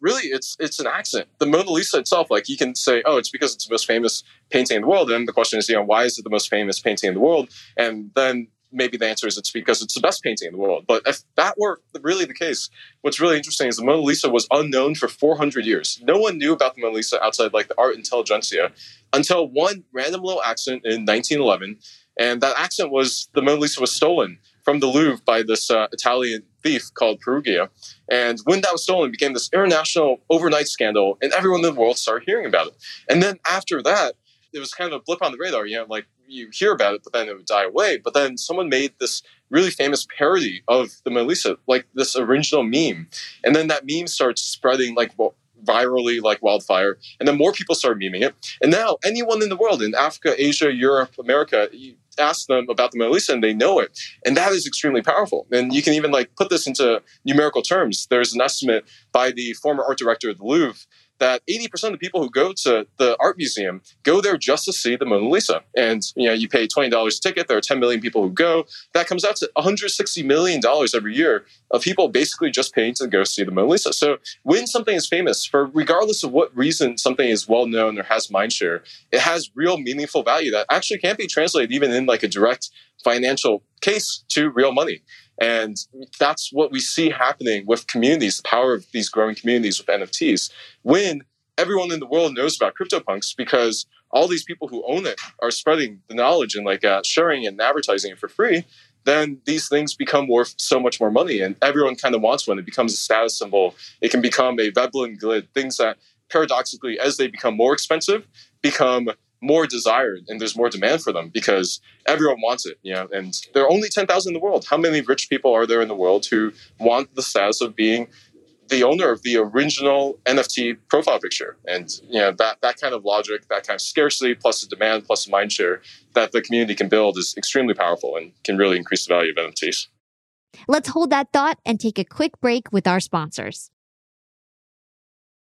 really it's it's an accident The Mona Lisa itself, like you can say, oh, it's because it's the most famous painting in the world. And the question is, you know, why is it the most famous painting in the world? And then maybe the answer is it's because it's the best painting in the world. But if that were really the case, what's really interesting is the Mona Lisa was unknown for 400 years. No one knew about the Mona Lisa outside like the art intelligentsia until one random little accident in 1911. And that accident was the Mona Lisa was stolen from the Louvre by this uh, Italian thief called Peruggia. And when that was stolen, it became this international overnight scandal, and everyone in the world started hearing about it. And then after that, it was kind of a blip on the radar. You know, like you hear about it, but then it would die away. But then someone made this really famous parody of the Mona Lisa, like this original meme, and then that meme starts spreading like virally like wildfire. And then more people started memeing it. And now anyone in the world, in Africa, Asia, Europe, America, ask them about the Mona Lisa and they know it. And that is extremely powerful. And you can even like put this into numerical terms. There's an estimate by the former art director of the Louvre that 80% of the people who go to the art museum go there just to see the Mona Lisa. And you know, you pay $20 a ticket, there are 10 million people who go. That comes out to $160 million every year of people basically just paying to go see the Mona Lisa. So when something is famous, for regardless of what reason something is well known or has mindshare, it has real meaningful value that actually can't be translated even in like a direct financial case to real money. And that's what we see happening with communities, the power of these growing communities with NFTs. When everyone in the world knows about CryptoPunks because all these people who own it are spreading the knowledge and like uh, sharing and advertising it for free, then these things become worth so much more money. And everyone kind of wants one. It becomes a status symbol. It can become a Veblen good, things that paradoxically, as they become more expensive, become more desired and there's more demand for them because everyone wants it you know and there are only 10,000 in the world. How many rich people are there in the world who want the status of being the owner of the original NFT profile picture? And you know that that kind of logic that kind of scarcity plus the demand plus the mind share that the community can build is extremely powerful and can really increase the value of NFTs Let's hold that thought and take a quick break with our sponsors.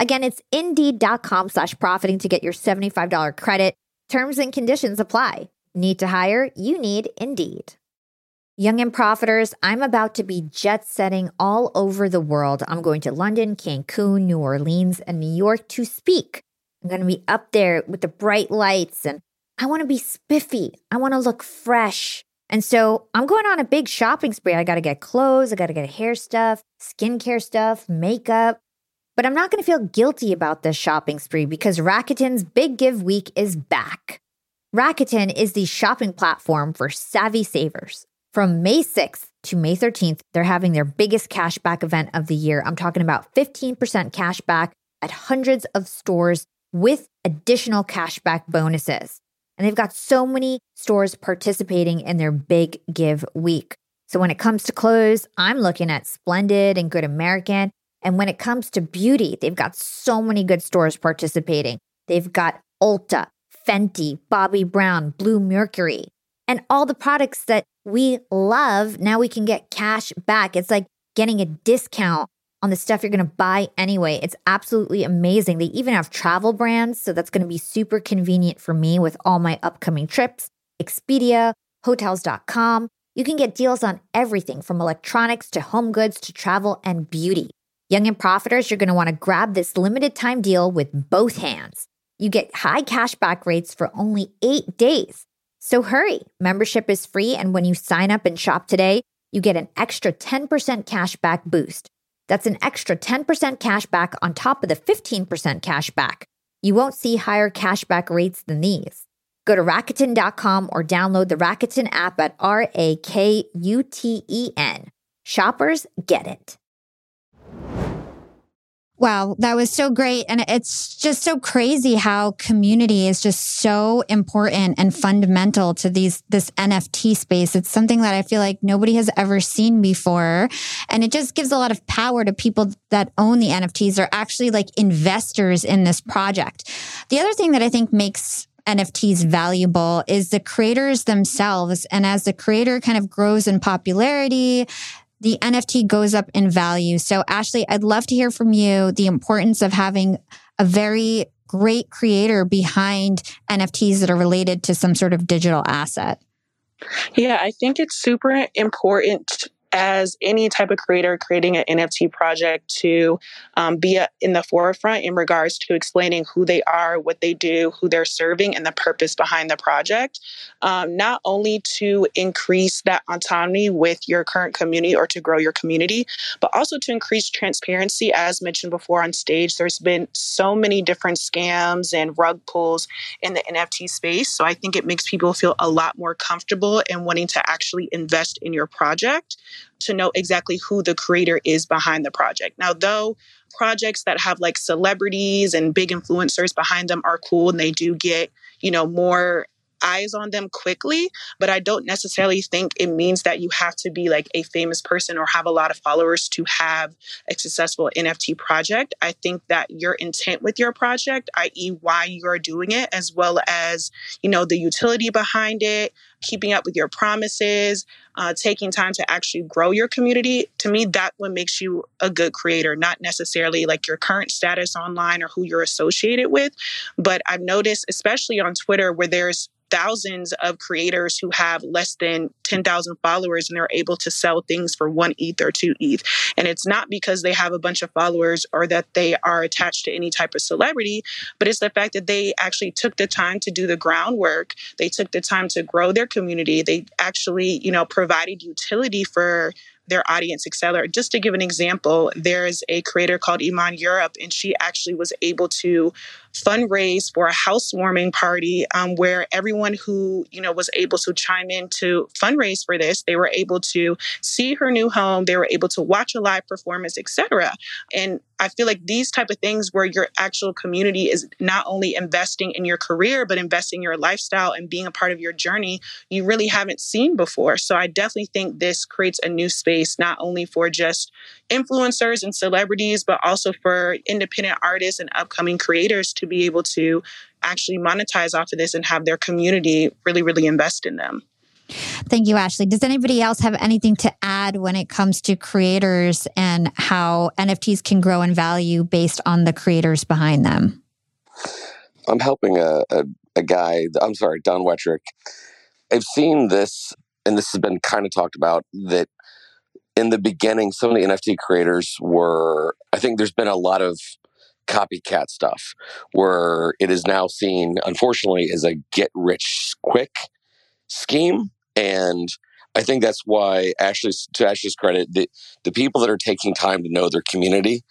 Again, it's indeed.com slash profiting to get your $75 credit. Terms and conditions apply. Need to hire? You need Indeed. Young and Profiters, I'm about to be jet setting all over the world. I'm going to London, Cancun, New Orleans, and New York to speak. I'm going to be up there with the bright lights and I want to be spiffy. I want to look fresh. And so I'm going on a big shopping spree. I got to get clothes, I got to get hair stuff, skincare stuff, makeup. But I'm not going to feel guilty about this shopping spree because Rakuten's Big Give Week is back. Rakuten is the shopping platform for savvy savers. From May 6th to May 13th, they're having their biggest cashback event of the year. I'm talking about 15% cashback at hundreds of stores with additional cashback bonuses. And they've got so many stores participating in their big give week. So when it comes to clothes, I'm looking at Splendid and Good American. And when it comes to beauty, they've got so many good stores participating. They've got Ulta, Fenty, Bobbi Brown, Blue Mercury, and all the products that we love. Now we can get cash back. It's like getting a discount on the stuff you're going to buy anyway. It's absolutely amazing. They even have travel brands, so that's going to be super convenient for me with all my upcoming trips. Expedia, hotels.com. You can get deals on everything from electronics to home goods to travel and beauty. Young and profiters, you're going to want to grab this limited time deal with both hands. You get high cashback rates for only eight days. So hurry. Membership is free, and when you sign up and shop today, you get an extra 10% cashback boost. That's an extra 10% cash back on top of the 15% cash back. You won't see higher cashback rates than these. Go to Rakuten.com or download the Rakuten app at R A K U T E N. Shoppers get it. Wow, that was so great. And it's just so crazy how community is just so important and fundamental to these, this NFT space. It's something that I feel like nobody has ever seen before. And it just gives a lot of power to people that own the NFTs or actually like investors in this project. The other thing that I think makes NFTs valuable is the creators themselves. And as the creator kind of grows in popularity, the NFT goes up in value. So, Ashley, I'd love to hear from you the importance of having a very great creator behind NFTs that are related to some sort of digital asset. Yeah, I think it's super important as any type of creator creating an NFT project to um, be a, in the forefront in regards to explaining who they are, what they do, who they're serving, and the purpose behind the project. Um, not only to increase that autonomy with your current community or to grow your community, but also to increase transparency. As mentioned before on stage, there's been so many different scams and rug pulls in the NFT space. So I think it makes people feel a lot more comfortable in wanting to actually invest in your project to know exactly who the creator is behind the project. Now, though projects that have like celebrities and big influencers behind them are cool and they do get, you know, more eyes on them quickly, but I don't necessarily think it means that you have to be like a famous person or have a lot of followers to have a successful NFT project. I think that your intent with your project, i.e., why you are doing it, as well as, you know, the utility behind it, keeping up with your promises, uh, taking time to actually grow your community, to me, that what makes you a good creator, not necessarily like your current status online or who you're associated with. But I've noticed, especially on Twitter, where there's thousands of creators who have less than 10,000 followers and they're able to sell things for one ETH or two ETH. And it's not because they have a bunch of followers or that they are attached to any type of celebrity, but it's the fact that they actually took the time to do the groundwork. They took the time to grow their community. They actually, you know, provided utility for their audience, etc. Just to give an example, there's a creator called Iman Europe, and she actually was able to fundraise for a housewarming party um, where everyone who you know was able to chime in to fundraise for this they were able to see her new home they were able to watch a live performance etc and i feel like these type of things where your actual community is not only investing in your career but investing your lifestyle and being a part of your journey you really haven't seen before. So i definitely think this creates a new space not only for just influencers and celebrities but also for independent artists and upcoming creators to be able to actually monetize off of this and have their community really, really invest in them. Thank you, Ashley. Does anybody else have anything to add when it comes to creators and how NFTs can grow in value based on the creators behind them? I'm helping a, a, a guy, I'm sorry, Don Wettrick. I've seen this, and this has been kind of talked about, that in the beginning, some of the NFT creators were, I think there's been a lot of copycat stuff where it is now seen, unfortunately, as a get rich quick scheme. And I think that's why Ashley's to Ashley's credit, the, the people that are taking time to know their community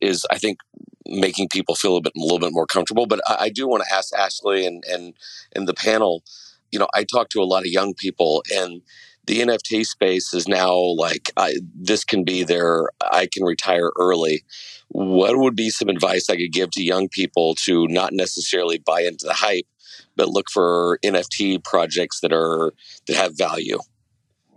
is I think making people feel a bit a little bit more comfortable. But I, I do want to ask Ashley and and and the panel. You know, I talk to a lot of young people, and the NFT space is now like I, this can be their I can retire early. What would be some advice I could give to young people to not necessarily buy into the hype, but look for NFT projects that are that have value?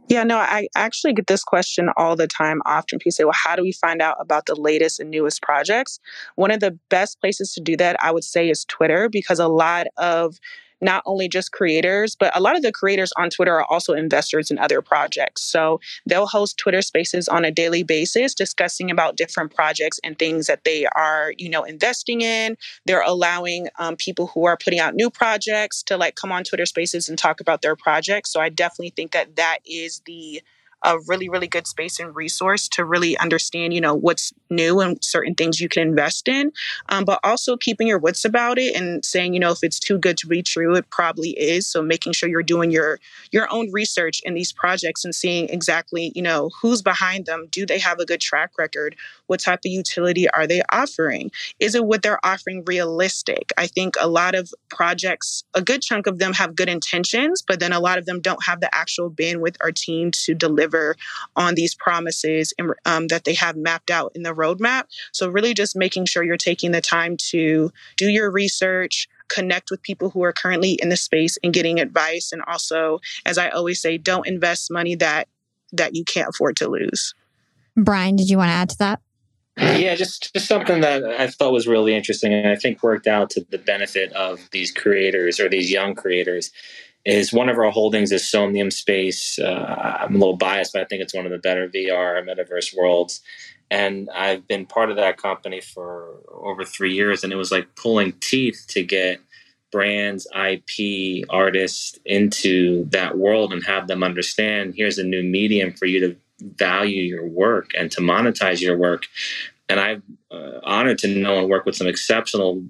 Yeah, no, I actually get this question all the time. Often people say, well, how do we find out about the latest and newest projects? One of the best places to do that, I would say, is Twitter, because a lot of not only just creators, but a lot of the creators on Twitter are also investors in other projects. So they'll host Twitter spaces on a daily basis discussing about different projects and things that they are, you know, investing in. They're allowing um, people who are putting out new projects to like come on Twitter spaces and talk about their projects. So I definitely think that that is the a really really good space and resource to really understand you know what's new and certain things you can invest in. Um, but also keeping your wits about it and saying you know if it's too good to be true it probably is. So making sure you're doing your your own research in these projects and seeing exactly you know who's behind them. Do they have a good track record? What type of utility are they offering? Is it what they're offering realistic? I think a lot of projects a good chunk of them have good intentions but then a lot of them don't have the actual bandwidth or team to deliver deliver on these promises um, that they have mapped out in the roadmap. So, really just making sure you're taking the time to do your research, connect with people who are currently in the space and getting advice. And also, as I always say, don't invest money that that you can't afford to lose. Brian, did you want to add to that? Yeah, just just something that I thought was really interesting, and I think worked out to the benefit of these creators or these young creators is one of our holdings is Somnium Space. Uh, I'm a little biased, but I think it's one of the better VR metaverse worlds. And I've been part of that company for over three years, and it was like pulling teeth to get brands, IP, artists into that world and have them understand here's a new medium for you to value your work and to monetize your work and I'm uh, honored to know and work with some exceptional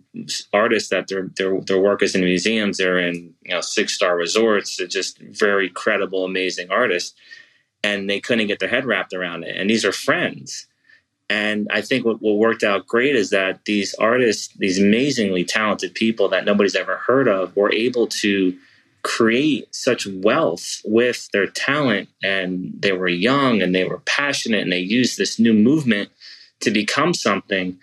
artists that their their their work is in museums. They're in you know six star resorts. They're just very credible, amazing artists, and they couldn't get their head wrapped around it. And these are friends. And I think what, what worked out great is that these artists, these amazingly talented people that nobody's ever heard of, were able to create such wealth with their talent. And they were young and they were passionate and they used this new movement to become something,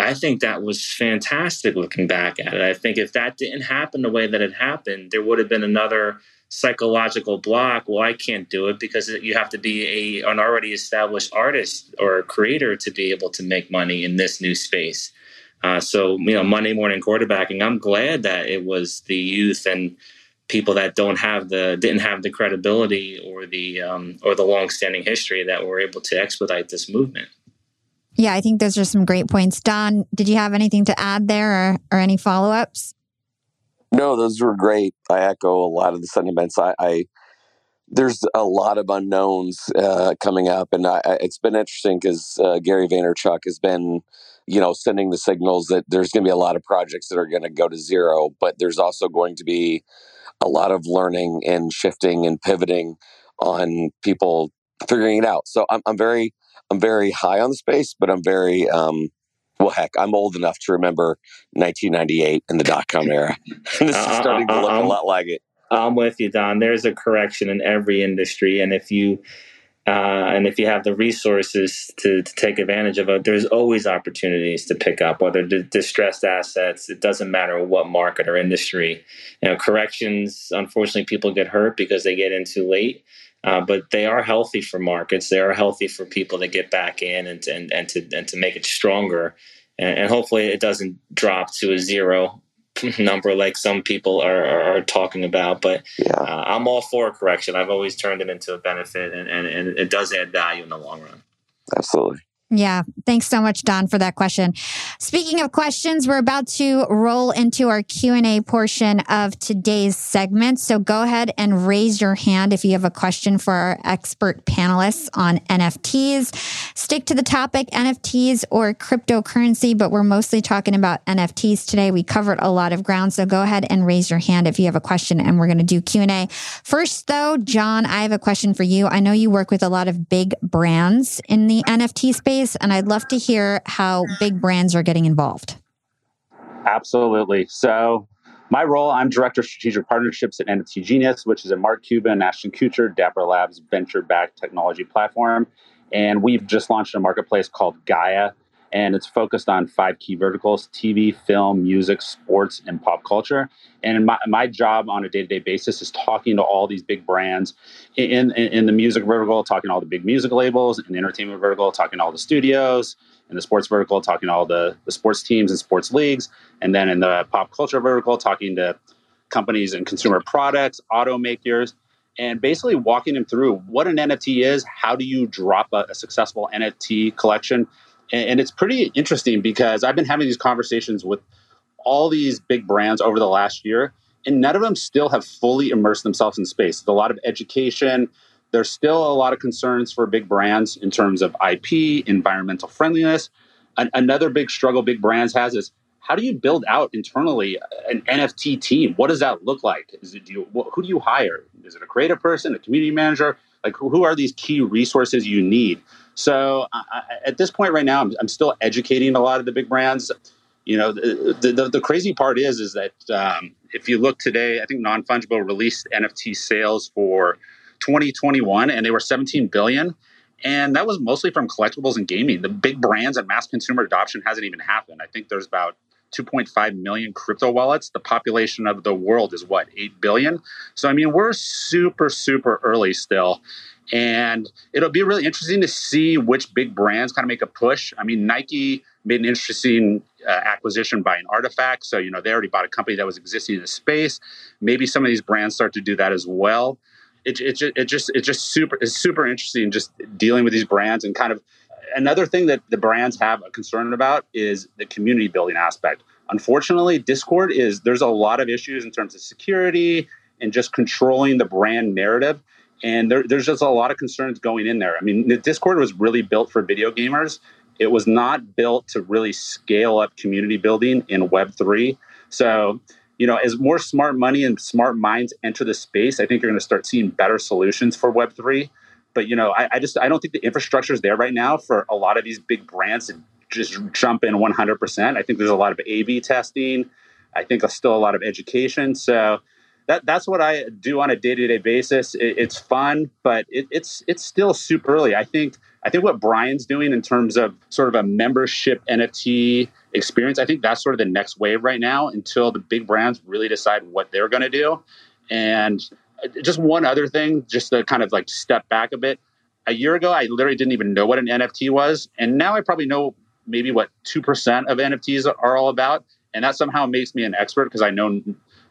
I think that was fantastic looking back at it. I think if that didn't happen the way that it happened, there would have been another psychological block. Well, I can't do it because you have to be a, an already established artist or a creator to be able to make money in this new space. Uh, so, you know, Monday morning quarterbacking, I'm glad that it was the youth and people that don't have the didn't have the credibility or the um, or the long-standing history that were able to expedite this movement. Yeah, I think those are some great points. Don, did you have anything to add there or, or any follow ups? No, those were great. I echo a lot of the sentiments. I, I there's a lot of unknowns uh, coming up, and I, it's been interesting because uh, Gary Vaynerchuk has been, you know, sending the signals that there's going to be a lot of projects that are going to go to zero, but there's also going to be a lot of learning and shifting and pivoting on people figuring it out. So I'm, I'm very I'm very high on the space, but I'm very um, well, heck, I'm old enough to remember 1998 and the dot com era. this is uh, starting to look a lot like it. I'm with you, Don. There's a correction in every industry, and if you uh, and if you have the resources to, to take advantage of it, there's always opportunities to pick up, whether d- distressed assets. It doesn't matter what market or industry. You know, corrections. Unfortunately, people get hurt because they get in too late. Uh, but they are healthy for markets. They are healthy for people to get back in and, and, and to and to make it stronger. And, and hopefully, it doesn't drop to a zero number like some people are, are, are talking about. But yeah. uh, I'm all for a correction. I've always turned it into a benefit, and, and, and it does add value in the long run. Absolutely. Yeah. Thanks so much, Don, for that question. Speaking of questions, we're about to roll into our Q&A portion of today's segment. So go ahead and raise your hand if you have a question for our expert panelists on NFTs. Stick to the topic NFTs or cryptocurrency, but we're mostly talking about NFTs today. We covered a lot of ground. So go ahead and raise your hand if you have a question and we're going to do Q&A. First though, John, I have a question for you. I know you work with a lot of big brands in the NFT space space. And I'd love to hear how big brands are getting involved. Absolutely. So, my role, I'm Director of Strategic Partnerships at NFT Genius, which is a Mark Cuban, Ashton Kutcher, Dapper Labs venture backed technology platform. And we've just launched a marketplace called Gaia, and it's focused on five key verticals TV, film, music, sports, and pop culture. And my, my job on a day to day basis is talking to all these big brands in, in, in, the music vertical, talking to all the big music labels, in the entertainment vertical, talking to all the studios, in the sports vertical, talking to all the, the sports teams and sports leagues, and then in the pop culture vertical, talking to companies and consumer products, automakers, and basically walking them through what an NFT is, how do you drop a, a successful NFT collection and, it's pretty interesting because I've been having these conversations with all these big brands over the last year, and none of them still have fully immersed themselves in space. There's a lot of education. There's still a lot of concerns for big brands in terms of IP, environmental friendliness. An- another big struggle big brands has is how do you build out internally an NFT team? What does that look like? Is it do you, who do you hire? Is it a creative person, a community manager? Like who are these key resources you need? So I, at this point right now, I'm, I'm, still educating a lot of the big brands. You know, the, the, the crazy part is, is that um, if you look today, I think non-fungible released NFT sales for 2021 and they were 17 billion. And that was mostly from collectibles and gaming. The big brands and mass consumer adoption hasn't even happened. I think there's about 2.5 million crypto wallets. The population of the world is what, 8 billion? So, I mean, we're super, super early still. And it'll be really interesting to see which big brands kind of make a push. I mean, Nike made an interesting uh, acquisition by an RTFKT. So, you know, they already bought a company that was existing in the space. Maybe some of these brands start to do that as well. It, it, it just it's just super it's super interesting just dealing with these brands and kind of another thing that the brands have a concern about is the community building aspect. Unfortunately, Discord is there's a lot of issues in terms of security and just controlling the brand narrative and there, there's just a lot of concerns going in there. I mean, the Discord was really built for video gamers. It was not built to really scale up community building in Web three. So, you know, as more smart money and smart minds enter the space, I think you're going to start seeing better solutions for Web three. But you know, I, I just I don't think the infrastructure is there right now for a lot of these big brands to just jump in 100%. I think there's a lot of A/B testing. I think there's still a lot of education. So that that's what I do on a day to day basis. It, it's fun, but it, it's it's still super early. I think I think what Brian's doing in terms of sort of a membership NFT experience, I think that's sort of the next wave right now until the big brands really decide what they're going to do. And uh, just one other thing, just to kind of like step back a bit. A year ago, I literally didn't even know what an NFT was, and now I probably know maybe what two percent of NFTs are all about, and that somehow makes me an expert because I know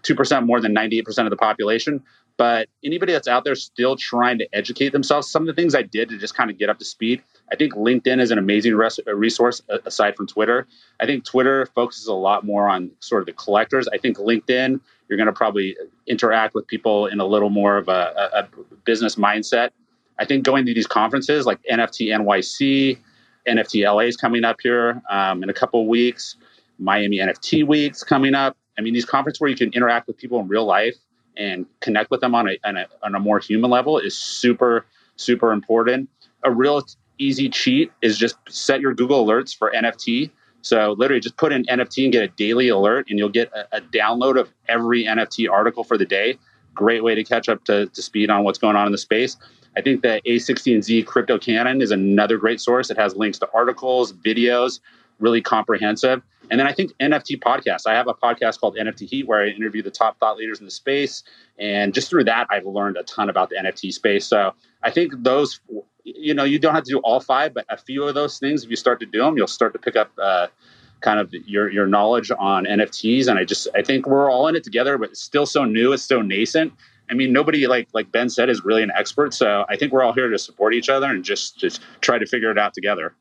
2% more than 98% of the population. But anybody that's out there still trying to educate themselves, some of the things I did to just kind of get up to speed, I think LinkedIn is an amazing res- uh, resource uh, aside from Twitter. I think Twitter focuses a lot more on sort of the collectors. I think LinkedIn, you're going to probably uh, interact with people in a little more of a, a, business mindset. I think going to these conferences like NFT NYC, NFT LA is coming up here um, in a couple weeks. Miami NFT Week's coming up. I mean, these conferences where you can interact with people in real life and connect with them on a, on a, on a more human level is super, super important. A real easy cheat is just set your Google alerts for NFT. So literally just put in NFT and get a daily alert and you'll get a, a download of every NFT article for the day. Great way to catch up to, to speed on what's going on in the space. I think the A16Z Crypto Canon is another great source. It has links to articles, videos, really comprehensive. And then I think NFT podcasts. I have a podcast called NFT Heat where I interview the top thought leaders in the space. And just through that, I've learned a ton about the NFT space. So I think those, you know, you don't have to do all five, but a few of those things, if you start to do them, you'll start to pick up uh, kind of your, your knowledge on NFTs. And I just, I think we're all in it together, but it's still so new, it's so nascent. I mean, nobody like like Ben said is really an expert. So I think we're all here to support each other and just just try to figure it out together.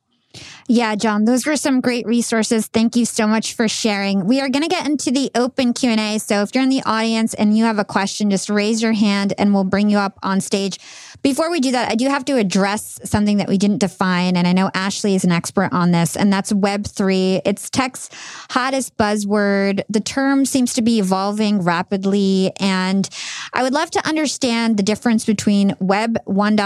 Yeah, John, those were some great resources. Thank you so much for sharing. We are going to get into the open Q&A. So if you're in the audience and you have a question, just raise your hand and we'll bring you up on stage. Before we do that, I do have to address something that we didn't define. And I know Ashley is an expert on this, and that's Web3. It's tech's hottest buzzword. The term seems to be evolving rapidly. And I would love to understand the difference between Web 1.0,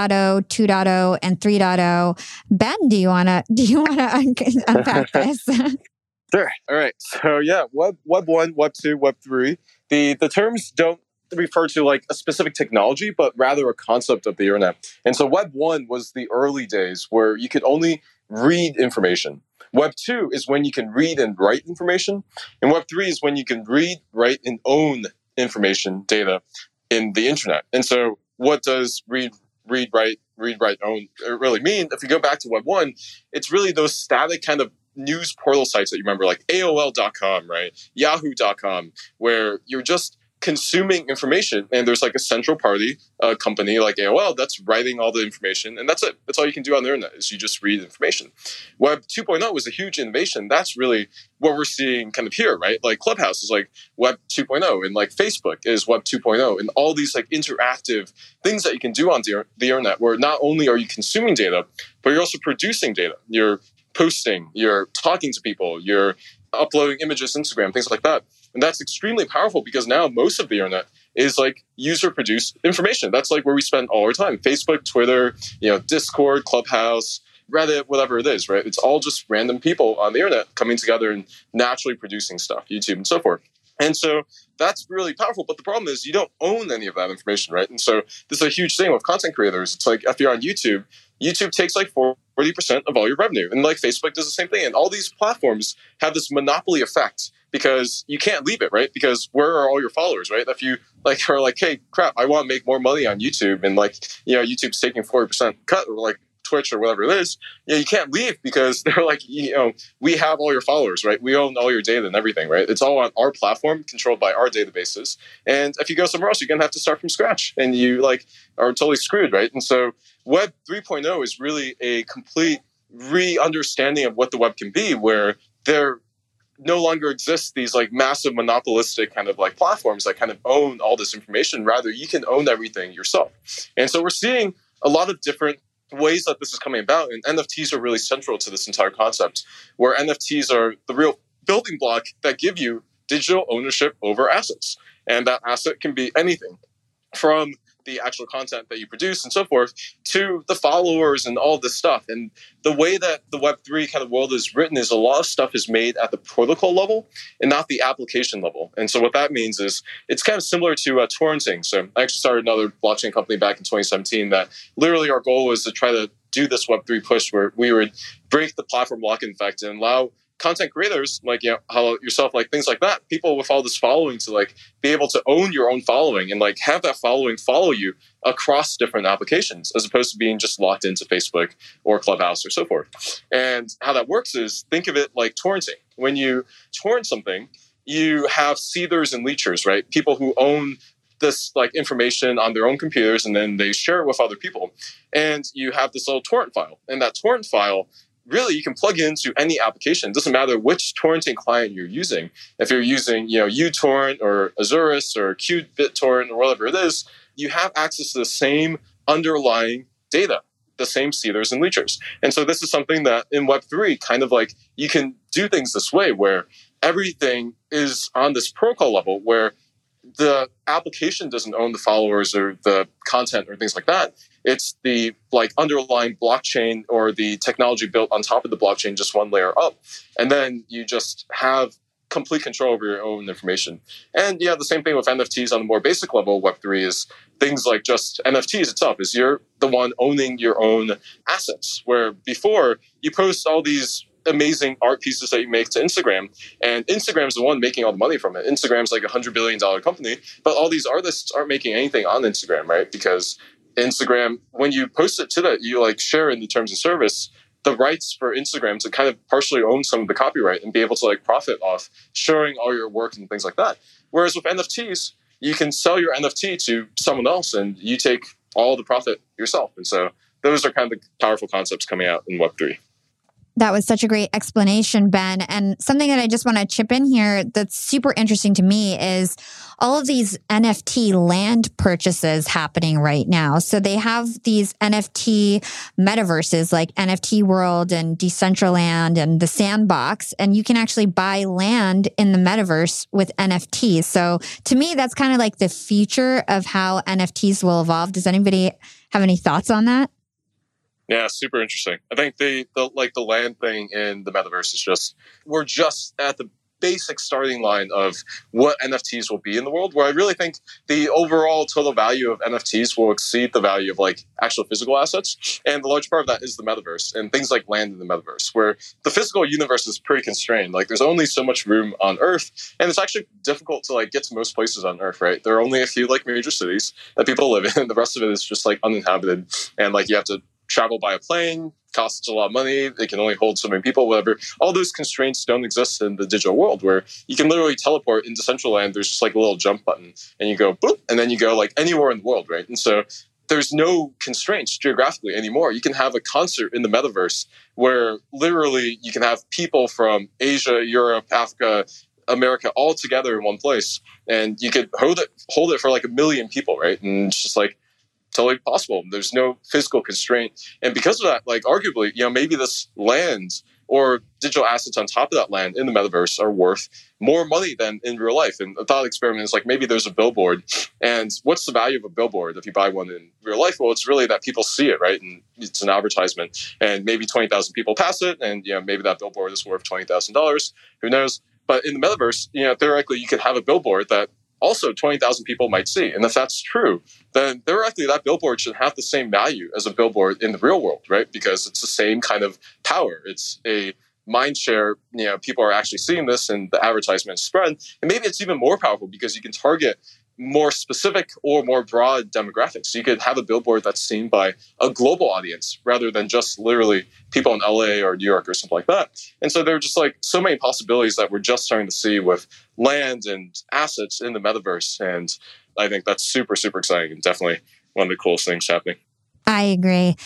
2.0, and 3.0. Ben, do you want to Do you want to un- unpack this? sure. All right. So yeah, web web one, web two, web three. The the terms don't refer to like a specific technology, but rather a concept of the internet. And so web one was the early days where you could only read information. Web two is when you can read and write information. And web three is when you can read, write, and own information data in the internet. And so what does read, read, write, read, write, own uh, really mean? If you go back to web one, it's really those static kind of news portal sites that you remember, like AOL.com, right? Yahoo.com, where you're just consuming information. And there's like a central party uh, company like aol that's writing all the information and that's it. That's all you can do on the internet is you just read information. Web 2.0 was a huge innovation. That's really what we're seeing kind of here right? Like clubhouse is like web 2.0 and like facebook is web 2.0 and all these like interactive things that you can do on the, the internet where not only are you consuming data but you're also producing data. You're posting you're talking to people you're uploading images instagram things like that and that's extremely powerful because now most of the internet is like user produced information. That's like where we spend all our time. Facebook, Twitter, you know, Discord, Clubhouse, Reddit, whatever it is, right? It's all just random people on the internet coming together and naturally producing stuff, YouTube and so forth. And so that's really powerful. But the problem is you don't own any of that information, right? And so this is a huge thing with content creators. It's like if you're on YouTube, YouTube takes like 40% of all your revenue. And like Facebook does the same thing. And all these platforms have this monopoly effect because you can't leave it, right? Because where are all your followers, right? If you like are like, hey, crap, I want to make more money on YouTube, and like, you know, YouTube's taking forty percent cut, or like Twitch or whatever it is, you know, you can't leave because they're like, you know, we have all your followers, right? We own all your data and everything, right? It's all on our platform, controlled by our databases. And if you go somewhere else, you're gonna have to start from scratch, and you like are totally screwed, right? And so, Web 3.0 is really a complete re-understanding of what the web can be, where there no longer exists these like massive monopolistic kind of like platforms that kind of own all this information. Rather, you can own everything yourself. And so we're seeing a lot of different ways that this is coming about. And NFTs are really central to this entire concept, where NFTs are the real building block that give you digital ownership over assets. And that asset can be anything from the actual content that you produce and so forth to the followers and all this stuff. And the way that the Web3 kind of world is written is a lot of stuff is made at the protocol level and not the application level. And so what that means is it's kind of similar to uh, torrenting. So I actually started another blockchain company back in 2017 that literally our goal was to try to do this Web3 push where we would break the platform lock-in effect and allow content creators like you know how yourself like things like that people with all this following to like be able to own your own following and like have that following follow you across different applications as opposed to being just locked into facebook or clubhouse or so forth. And how that works is think of it like torrenting. When you torrent something you have seeders and leechers right? People who own this like information on their own computers and then they share it with other people. And you have this little torrent file. And that torrent file really you can plug into any application. It doesn't matter which torrenting client you're using. If you're using, you know, uTorrent or Azureus or QBitTorrent or whatever it is, you have access to the same underlying data, the same seeders and leechers. And so this is something that in Web3 kind of like you can do things this way where everything is on this protocol level where the application doesn't own the followers or the content or things like that. It's the like underlying blockchain or the technology built on top of the blockchain, just one layer up. And then you just have complete control over your own information. And yeah, the same thing with NFTs on the more basic level. Web3 is things like just NFTs itself is you're the one owning your own assets. Where before you post all these amazing art pieces that you make to Instagram. And Instagram's the one making all the money from it. Instagram's like a hundred billion dollar company, but all these artists aren't making anything on Instagram, right? Because Instagram, when you post it to that, you like share in the terms of service the rights for Instagram to kind of partially own some of the copyright and be able to like profit off showing all your work and things like that. Whereas with NFTs, you can sell your NFT to someone else and you take all the profit yourself. And so those are kind of the powerful concepts coming out in Web3. That was such a great explanation, Ben. And something that I just want to chip in here that's super interesting to me is all of these NFT land purchases happening right now. So they have these NFT metaverses like NFT World and Decentraland and the Sandbox, and you can actually buy land in the metaverse with NFTs. So to me, that's kind of like the future of how NFTs will evolve. Does anybody have any thoughts on that? Yeah, super interesting. I think the, the like the land thing in the metaverse is just we're just at the basic starting line of what NFTs will be in the world, where I really think the overall total value of NFTs will exceed the value of like actual physical assets. And the large part of that is the metaverse and things like land in the metaverse, where the physical universe is pretty constrained. Like there's only so much room on Earth, and it's actually difficult to like get to most places on Earth, right? There are only a few like major cities that people live in. And the rest of it is just like uninhabited, and like you have to travel by a plane costs a lot of money they can only hold so many people whatever. All those constraints don't exist in the digital world where you can literally teleport into Decentraland there's just like a little jump button and you go boop and then you go like anywhere in the world right? And so there's no constraints geographically anymore. You can have a concert in the metaverse where literally you can have people from asia europe africa america all together in one place and you could hold it hold it for like a million people right? And it's just like totally possible. There's no physical constraint. And because of that, like arguably, you know, maybe this land or digital assets on top of that land in the metaverse are worth more money than in real life. And a thought experiment is like maybe there's a billboard, and what's the value of a billboard if you buy one in real life? Well, it's really that people see it, right? And it's an advertisement, and maybe twenty thousand people pass it, and you know maybe that billboard is worth twenty thousand dollars. Who knows? But in the metaverse, you know, theoretically, you could have a billboard that also 20,000 people might see. And if that's true, then theoretically that billboard should have the same value as a billboard in the real world, right? Because it's the same kind of power. It's a mind share, you know, people are actually seeing this and the advertisement spread. And maybe it's even more powerful because you can target more specific or more broad demographics. So you could have a billboard that's seen by a global audience rather than just literally people in LA or New York or something like that. And so there are just like so many possibilities that we're just starting to see with land and assets in the metaverse. And I think that's super, super exciting and definitely one of the coolest things happening. I agree.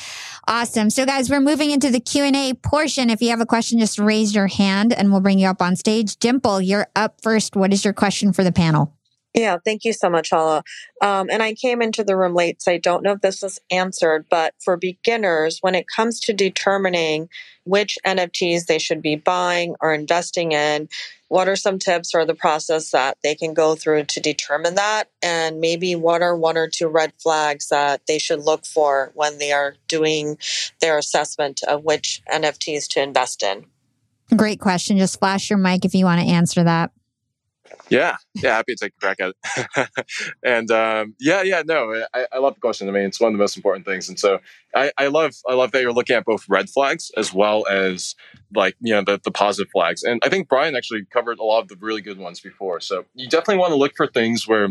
Awesome. So guys, we're moving into the Q&A portion. If you have a question, just raise your hand and we'll bring you up on stage. Dimple, you're up first. What is your question for the panel? Yeah, thank you so much, Hala. Um, and I came into the room late, so I don't know if this was answered, but for beginners, when it comes to determining which NFTs they should be buying or investing in, what are some tips or the process that they can go through to determine that? And maybe what are one or two red flags that they should look for when they are doing their assessment of which NFTs to invest in? Great question. Just flash your mic if you want to answer that. Yeah, yeah, happy to take a crack at it. and um, yeah, yeah, no, I, I, love the question. I mean, it's one of the most important things, and so I, I love, I love that you're looking at both red flags as well as like you know the, the positive flags. And I think Brian actually covered a lot of the really good ones before. So you definitely want to look for things where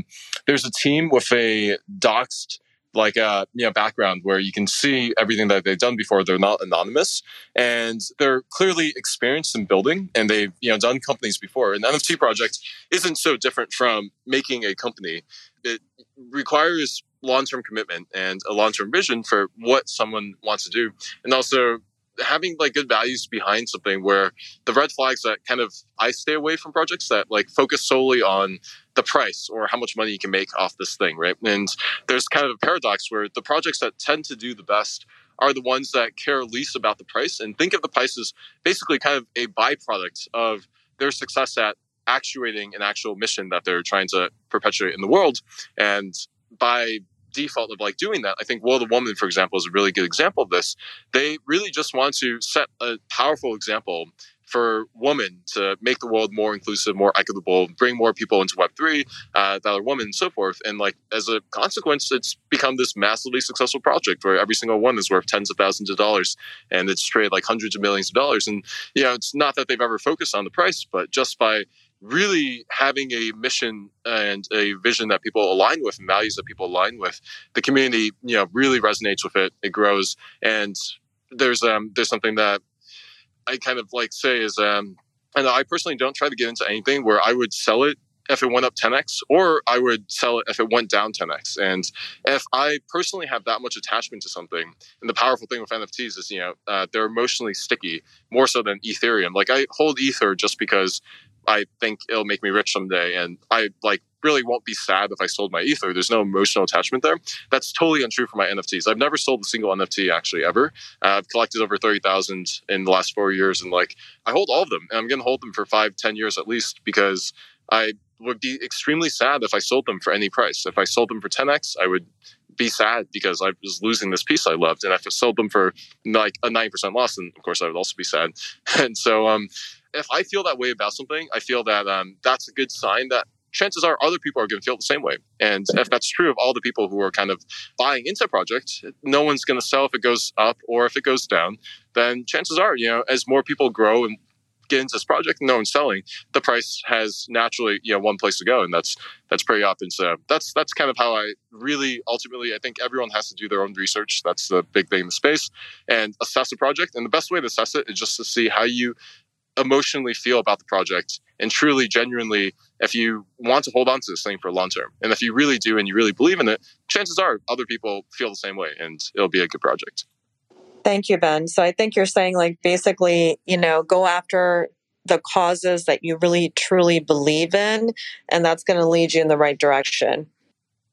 there's a team with a doxed like a uh, you know background where you can see everything that they've done before. They're not anonymous and they're clearly experienced in building and they've you know done companies before. An nft project isn't so different from making a company. It requires long-term commitment and a long-term vision for what someone wants to do and also having like good values behind something where the red flags that kind of I stay away from projects that like focus solely on the price or how much money you can make off this thing, right? And there's kind of a paradox where the projects that tend to do the best are the ones that care least about the price and think of the price as basically kind of a byproduct of their success at actuating an actual mission that they're trying to perpetuate in the world. And by default of like doing that. I think World of Woman, for example, is a really good example of this. They really just want to set a powerful example for women to make the world more inclusive, more equitable, bring more people into Web3 uh, that are women and so forth. And like as a consequence, it's become this massively successful project where every single one is worth tens of thousands of dollars and it's traded like hundreds of millions of dollars. And, you know, it's not that they've ever focused on the price, but just by really having a mission and a vision that people align with and values that people align with the community you know really resonates with it. It grows. And there's um there's something that i kind of like say is um and i personally don't try to get into anything where i would sell it if it went up 10x or i would sell it if it went down 10x and if i personally have that much attachment to something and the powerful thing with nfts is you know uh, they're emotionally sticky more so than ethereum. Like i hold ether just because I think it'll make me rich someday. And I like really won't be sad if I sold my ether. There's no emotional attachment there. That's totally untrue for my NFTs. I've never sold a single NFT actually ever. Uh, I've collected over 30,000 in the last four years. And like, I hold all of them and I'm going to hold them for five, ten years at least because I would be extremely sad if I sold them for any price. If I sold them for 10x, I would be sad because I was losing this piece I loved, and if I sold them for like a 9% loss, then of course I would also be sad. And so, um, if I feel that way about something, I feel that um, that's a good sign that chances are other people are going to feel the same way. And if that's true of all the people who are kind of buying into a project, no one's going to sell if it goes up or if it goes down. Then chances are, you know, as more people grow and get into this project and no one's selling, the price has naturally, you know, one place to go, and that's that's pretty often. So that's that's kind of how I really ultimately I think everyone has to do their own research. That's the big thing in the space and assess a project. And the best way to assess it is just to see how you emotionally feel about the project and truly genuinely if you want to hold on to this thing for long term and if you really do and you really believe in it chances are other people feel the same way and it'll be a good project. Thank you ben. So i think you're saying like basically you know go after the causes that you really truly believe in and that's going to lead you in the right direction.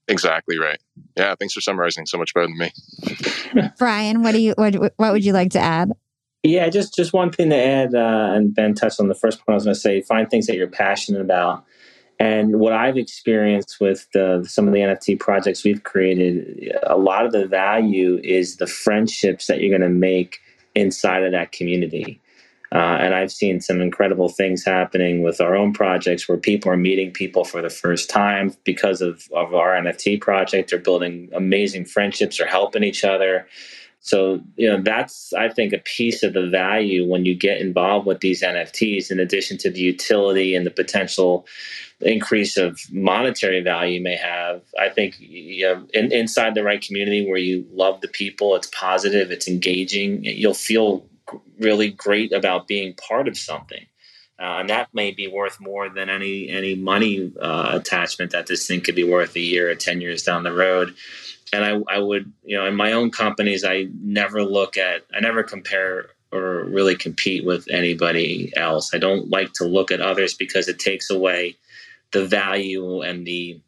Exactly right. Yeah thanks for summarizing so much better than me. Brian what do you what, what would you like to add yeah, just just one thing to add, uh, and Ben touched on the first point. I was going to say, find things that you're passionate about. And what I've experienced with the, some of the NFT projects we've created, a lot of the value is the friendships that you're going to make inside of that community. Uh, and I've seen some incredible things happening with our own projects where people are meeting people for the first time because of, of our NFT project. They're building amazing friendships or helping each other. So, you know, that's, I think, a piece of the value when you get involved with these NFTs, in addition to the utility and the potential increase of monetary value you may have. I think you know, in, inside the right community where you love the people, it's positive, it's engaging, you'll feel really great about being part of something. Uh, and that may be worth more than any any money uh, attachment that this thing could be worth a year or 10 years down the road and I, I would, you know, in my own companies, I never look at, I never compare or really compete with anybody else. I don't like to look at others because it takes away the value and the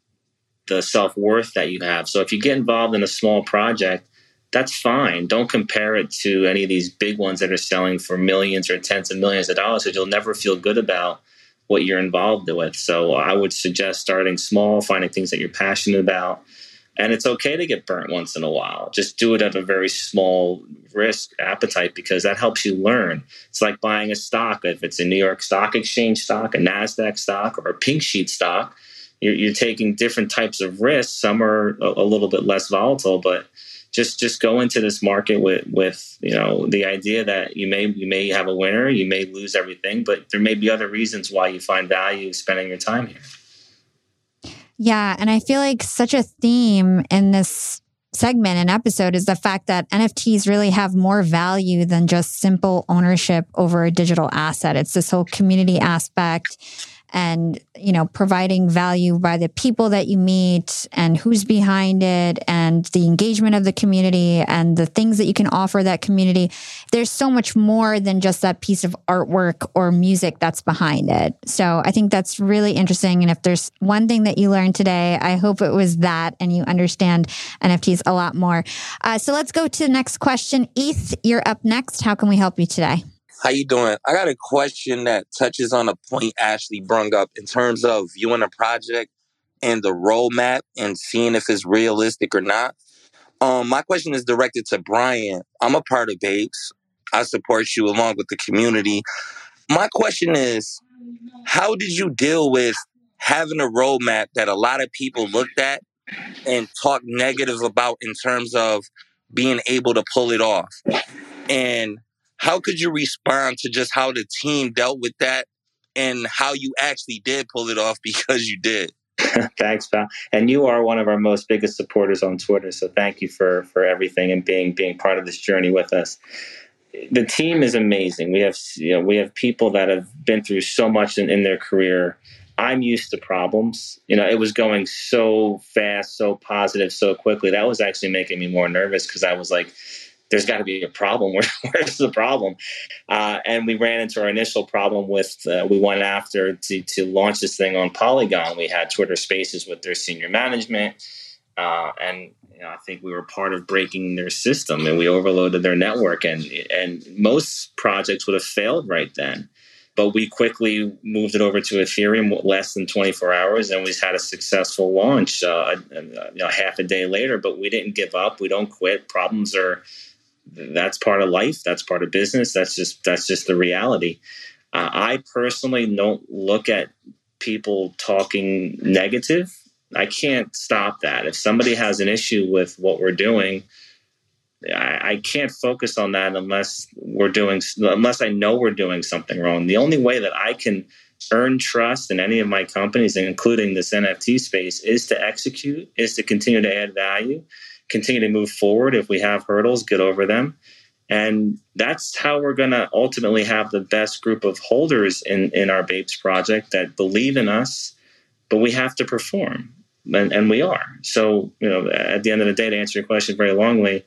the self worth that you have. So if you get involved in a small project, that's fine. Don't compare it to any of these big ones that are selling for millions or tens of millions of dollars because you'll never feel good about what you're involved with. So I would suggest starting small, finding things that you're passionate about, and it's okay to get burnt once in a while. Just do it at a very small risk appetite because that helps you learn. It's like buying a stock. If it's a New York Stock Exchange stock, a NASDAQ stock, or a pink sheet stock, you're, you're taking different types of risks. Some are a, a little bit less volatile, but just just go into this market with with you know the idea that you may you may have a winner, you may lose everything, but there may be other reasons why you find value spending your time here. Yeah. And I feel like such a theme in this segment and episode is the fact that NFTs really have more value than just simple ownership over a digital asset. It's this whole community aspect and you know providing value by the people that you meet and who's behind it and the engagement of the community and the things that you can offer that community. There's so much more than just that piece of artwork or music that's behind it. So i think that's really interesting. And if there's one thing that you learned today i hope it was that and you understand nfts a lot more. Uh, so let's go to the next question. Eth you're up next. How can we help you today how you doing? I got a question that touches on a point Ashley brung up in terms of viewing a project and the roadmap and seeing if it's realistic or not. Um, my question is directed to Brian. I'm a part of Babes. I support you along with the community. My question is, how did you deal with having a roadmap that a lot of people looked at and talked negative about in terms of being able to pull it off? And how could you respond to just how the team dealt with that and how you actually did pull it off because you did? Thanks, pal. And you are one of our most biggest supporters on Twitter. So thank you for for everything and being being part of this journey with us. The team is amazing. We have you know we have people that have been through so much in, in their career. I'm used to problems. You know, it was going so fast, so positive, so quickly. That was actually making me more nervous because I was like, there's got to be a problem. Where, where's the problem? Uh, and we ran into our initial problem with uh, we went after to, to launch this thing on Polygon. We had Twitter Spaces with their senior management, uh, and you know, I think we were part of breaking their system, and we overloaded their network. And and most projects would have failed right then. but we quickly moved it over to Ethereum less than 24 hours, and we had a successful launch. Uh, you know, half a day later, but we didn't give up. We don't quit. Problems are that's part of life. That's part of business. That's just that's just the reality. Uh, I personally don't look at people talking negative. I can't stop that. If somebody has an issue with what we're doing, I, I, can't focus on that unless we're doing unless I know we're doing something wrong. The only way that I can earn trust in any of my companies, including this NFT space, is to execute, is to continue to add value, continue to move forward. If we have hurdles, get over them. And that's how we're going to ultimately have the best group of holders in, in our Bapes project that believe in us, but we have to perform. And, and we are. So, you know, at the end of the day, to answer your question very longly,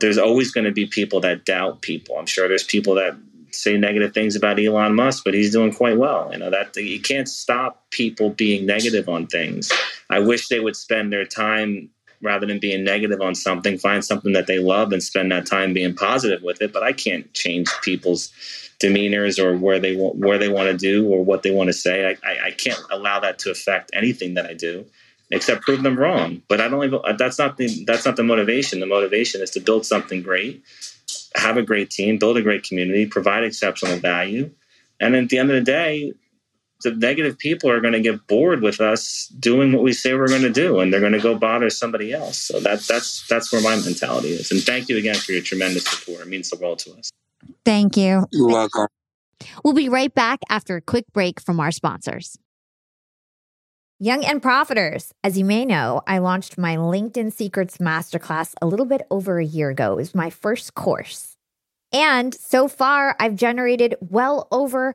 there's always going to be people that doubt people. I'm sure there's people that say negative things about Elon Musk, but he's doing quite well. You know that you can't stop people being negative on things. I wish they would spend their time rather than being negative on something, find something that they love and spend that time being positive with it. But I can't change people's demeanors or where they want where they want to do or what they want to say. I, I, I can't allow that to affect anything that I do except prove them wrong. But I don't even uh, that's not the that's not the motivation. The motivation is to build something great, have a great team, build a great community, provide exceptional value. And at the end of the day, the negative people are going to get bored with us doing what we say we're going to do and they're going to go bother somebody else. So that that's that's where my mentality is. And thank you again for your tremendous support. It means the world to us. Thank you. You're welcome. We'll be right back after a quick break from our sponsors. Young and Profiters. As you may know, I launched my LinkedIn Secrets Masterclass a little bit over a year ago. It was my first course. And so far, I've generated well over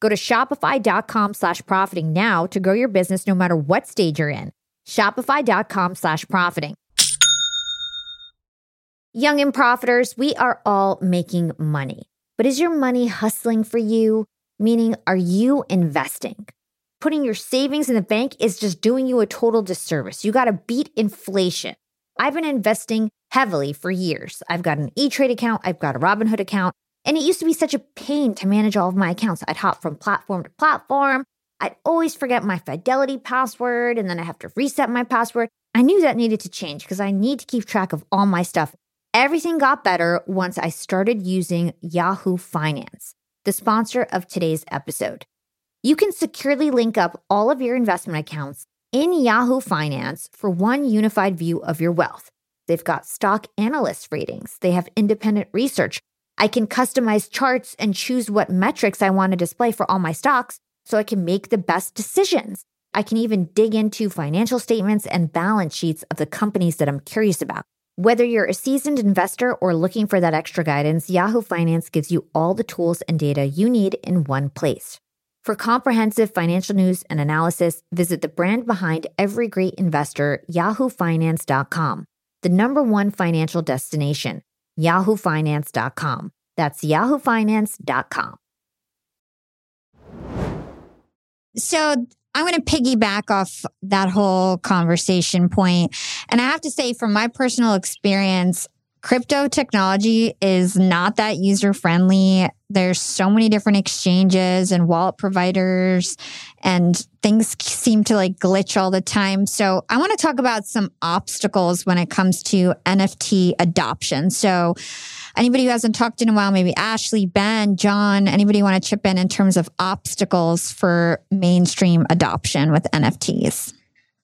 Go to shopify.com slash profiting now to grow your business no matter what stage you're in. Shopify.com slash profiting. Young and profiters, we are all making money. But is your money hustling for you? Meaning, are you investing? Putting your savings in the bank is just doing you a total disservice. You got to beat inflation. I've been investing heavily for years. I've got an E Trade account, I've got a Robinhood account, and it used to be such a pain to manage all of my accounts. I'd hop from platform to platform. I'd always forget my Fidelity password, and then I have to reset my password. I knew that needed to change because I need to keep track of all my stuff. Everything got better once I started using Yahoo Finance, the sponsor of today's episode. You can securely link up all of your investment accounts in Yahoo Finance for one unified view of your wealth. They've got stock analyst ratings, they have independent research. I can customize charts and choose what metrics I want to display for all my stocks so I can make the best decisions. I can even dig into financial statements and balance sheets of the companies that I'm curious about. Whether you're a seasoned investor or looking for that extra guidance, Yahoo Finance gives you all the tools and data you need in one place. For comprehensive financial news and analysis, visit the brand behind every great investor, yahoofinance.com, the number one financial destination, yahoofinance.com. That's yahoofinance.com. So I'm going to piggyback off that whole conversation point. And I have to say, from my personal experience, crypto technology is not that user friendly. There's so many different exchanges and wallet providers and things seem to like glitch all the time. So I want to talk about some obstacles when it comes to NFT adoption. So anybody who hasn't talked in a while, maybe Ashley, Ben, John, anybody want to chip in in terms of obstacles for mainstream adoption with NFTs?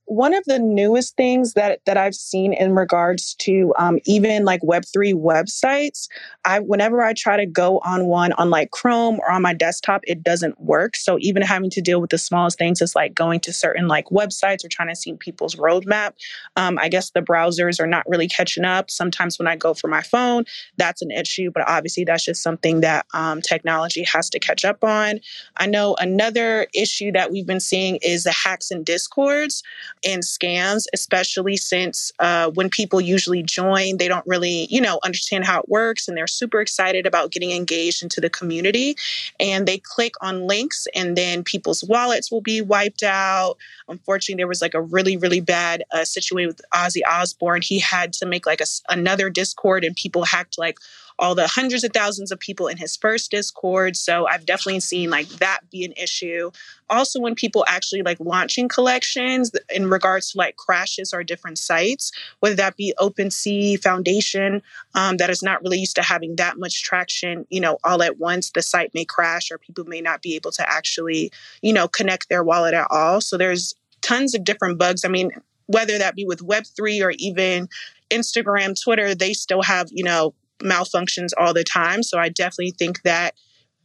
One of the newest things that that I've seen in regards to um, even like Web three websites, I whenever I try to go on one on like Chrome or on my desktop, it doesn't work. So even having to deal with the smallest things is like going to certain like websites or trying to see people's roadmap. Um, I guess the browsers are not really catching up. Sometimes when I go for my phone, that's an issue, but obviously that's just something that um, technology has to catch up on. I know another issue that we've been seeing is the hacks and discords and scams, especially since uh, when people usually join, they don't really, you know, understand how it works and they're super excited about getting engaged into the community. And they click on links and then people's wallets will be wiped out. Unfortunately, there was like a really, really bad uh, situation with Ozzy Osbourne. He had to make like a, another Discord and people hacked like all the hundreds of thousands of people in his first Discord. So I've definitely seen like that be an issue. Also, when people actually like launching collections in regards to like crashes or different sites, whether that be OpenSea Foundation, um, that is not really used to having that much traction, you know, all at once, the site may crash or people may not be able to actually, you know, connect their wallet at all. So there's tons of different bugs. I mean, whether that be with Web3 or even Instagram, Twitter, they still have, you know, malfunctions all the time. So I definitely think that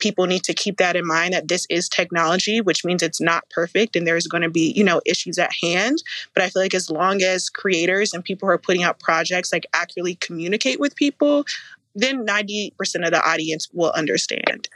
people need to keep that in mind that this is technology which means it's not perfect and there's going to be you know issues at hand but i feel like as long as creators and people who are putting out projects like accurately communicate with people then 90% of the audience will understand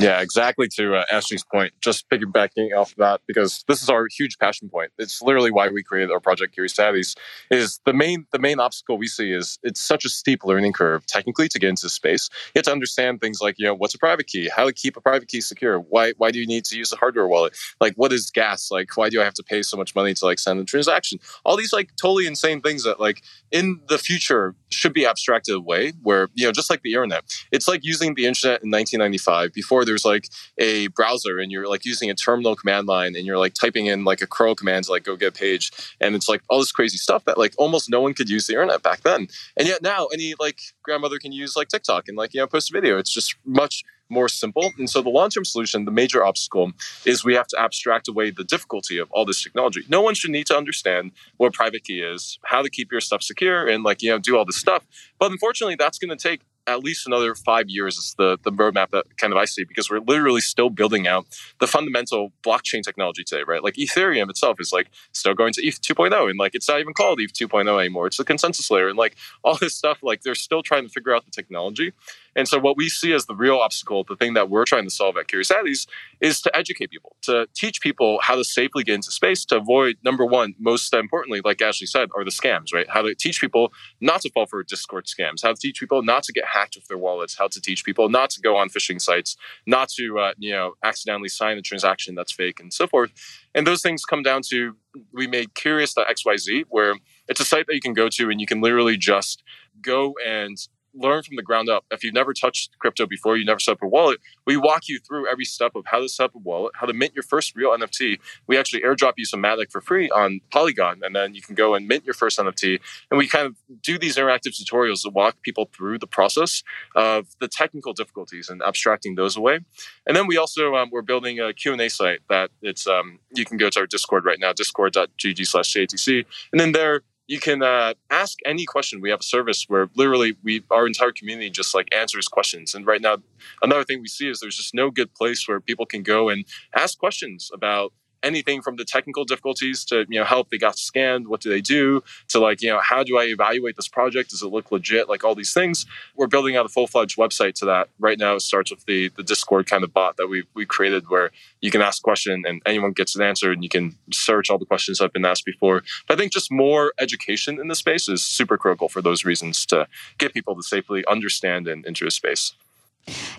yeah, exactly. To uh, Ashley's point, just piggybacking off of that because this is our huge passion point. It's literally why we created our project Curious Addys. Is the main the main obstacle we see is it's such a steep learning curve technically to get into space. You have to understand things like you know what's a private key, how to keep a private key secure, why why do you need to use a hardware wallet, like what is gas, like why do I have to pay so much money to like send a transaction? All these like totally insane things that like in the future should be abstracted away. Where you know just like the internet, it's like using the internet in 1995 before before there's like a browser and you're like using a terminal command line and you're like typing in like a curl command to like go get a page and it's like all this crazy stuff that like almost no one could use the internet back then and yet now any like grandmother can use like tiktok and like you know post a video it's just much more simple. And so the long-term solution, the major obstacle is we have to abstract away the difficulty of all this technology. No one should need to understand what private key is, how to keep your stuff secure and like, you know, do all this stuff. But unfortunately, that's going to take at least another five years is the, the roadmap that kind of I see because we're literally still building out the fundamental blockchain technology today, right? Like Ethereum itself is like still going to ETH 2.0 and like it's not even called ETH 2.0 anymore. It's the consensus layer and like all this stuff, like they're still trying to figure out the technology. And so what we see as the real obstacle, the thing that we're trying to solve at Curious Addys is to educate people, to teach people how to safely get into space, to avoid number one, most importantly, like Ashley said, are the scams, right? How to teach people not to fall for Discord scams, how to teach people not to get hacked with their wallets, how to teach people not to go on phishing sites, not to uh, you know accidentally sign a transaction that's fake, and so forth. And those things come down to we made Curious.xyz, where it's a site that you can go to and you can literally just go and learn from the ground up. If you've never touched crypto before, you never set up a wallet, we walk you through every step of how to set up a wallet, how to mint your first real NFT. We actually airdrop you some Matic for free on Polygon, and then you can go and mint your first NFT. And we kind of do these interactive tutorials to walk people through the process of the technical difficulties and abstracting those away. And then we also um, we're building a Q&A site that it's um, you can go to our Discord right now, discord.gg slash JTC. And then there you can uh, ask any question. We have a service where literally we our entire community just like answers questions. And right now, another thing we see is there's just no good place where people can go and ask questions about anything from the technical difficulties to you know help they got scanned what do they do to like you know how do i evaluate this project? Does it look legit? Like all these things. We're building out a full-fledged website to that. Right now it starts with the the discord kind of bot that we we created where you can ask a question and anyone gets an answer and you can search all the questions that have been asked before. But i think just more education in the space is super critical for those reasons to get people to safely understand and enter a space.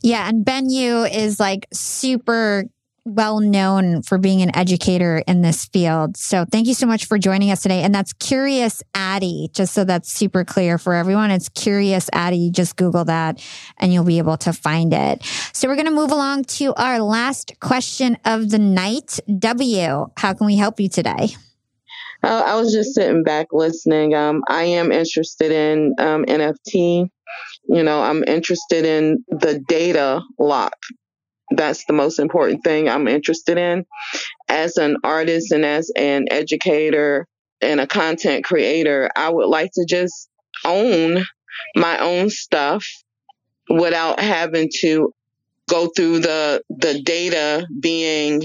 Yeah, and Ben Yu is like super well known for being an educator in this field. So thank you so much for joining us today. And that's Curious Addy, just so that's super clear for everyone. It's Curious Addy. Just Google that and you'll be able to find it. So we're going to move along to our last question of the night. W, how can we help you today? I was just sitting back listening. Um, I am interested in um, NFT. You know, I'm interested in the data lock that's the most important thing I'm interested in. As an artist and as an educator and a content creator, I would like to just own my own stuff without having to go through the the data being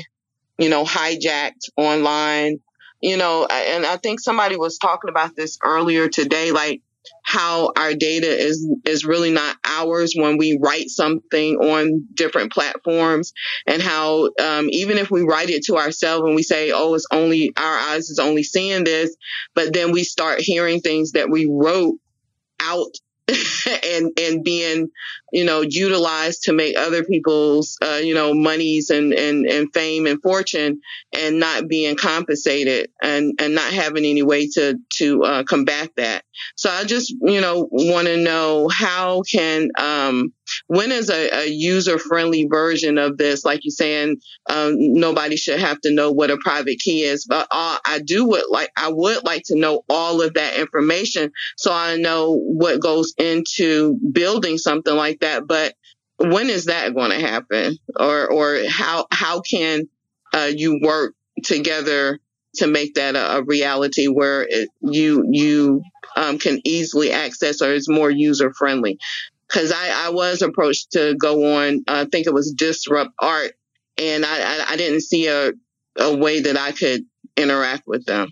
you know hijacked online you know and i think somebody was talking about this earlier today like how our data is is really not ours when we write something on different platforms and how um, even if we write it to ourselves and we say oh it's only our eyes is only seeing this but then we start hearing things that we wrote out and and being you know utilized to make other people's uh, you know monies and, and and fame and fortune and not being compensated and and not having any way to to uh, combat that. So i just you know want to know how can um when is a, a user friendly version of this like you're saying um, nobody should have to know what a private key is but uh, i do would like i would like to know all of that information so i know what goes into building something like that. But when is that going to happen? Or, or how, how can uh, you work together to make that a, a reality where it, you, you um, can easily access or is more user friendly? Cause I, I was approached to go on, uh, I think it was Disrupt Art and I, I, I didn't see a, a way that I could interact with them.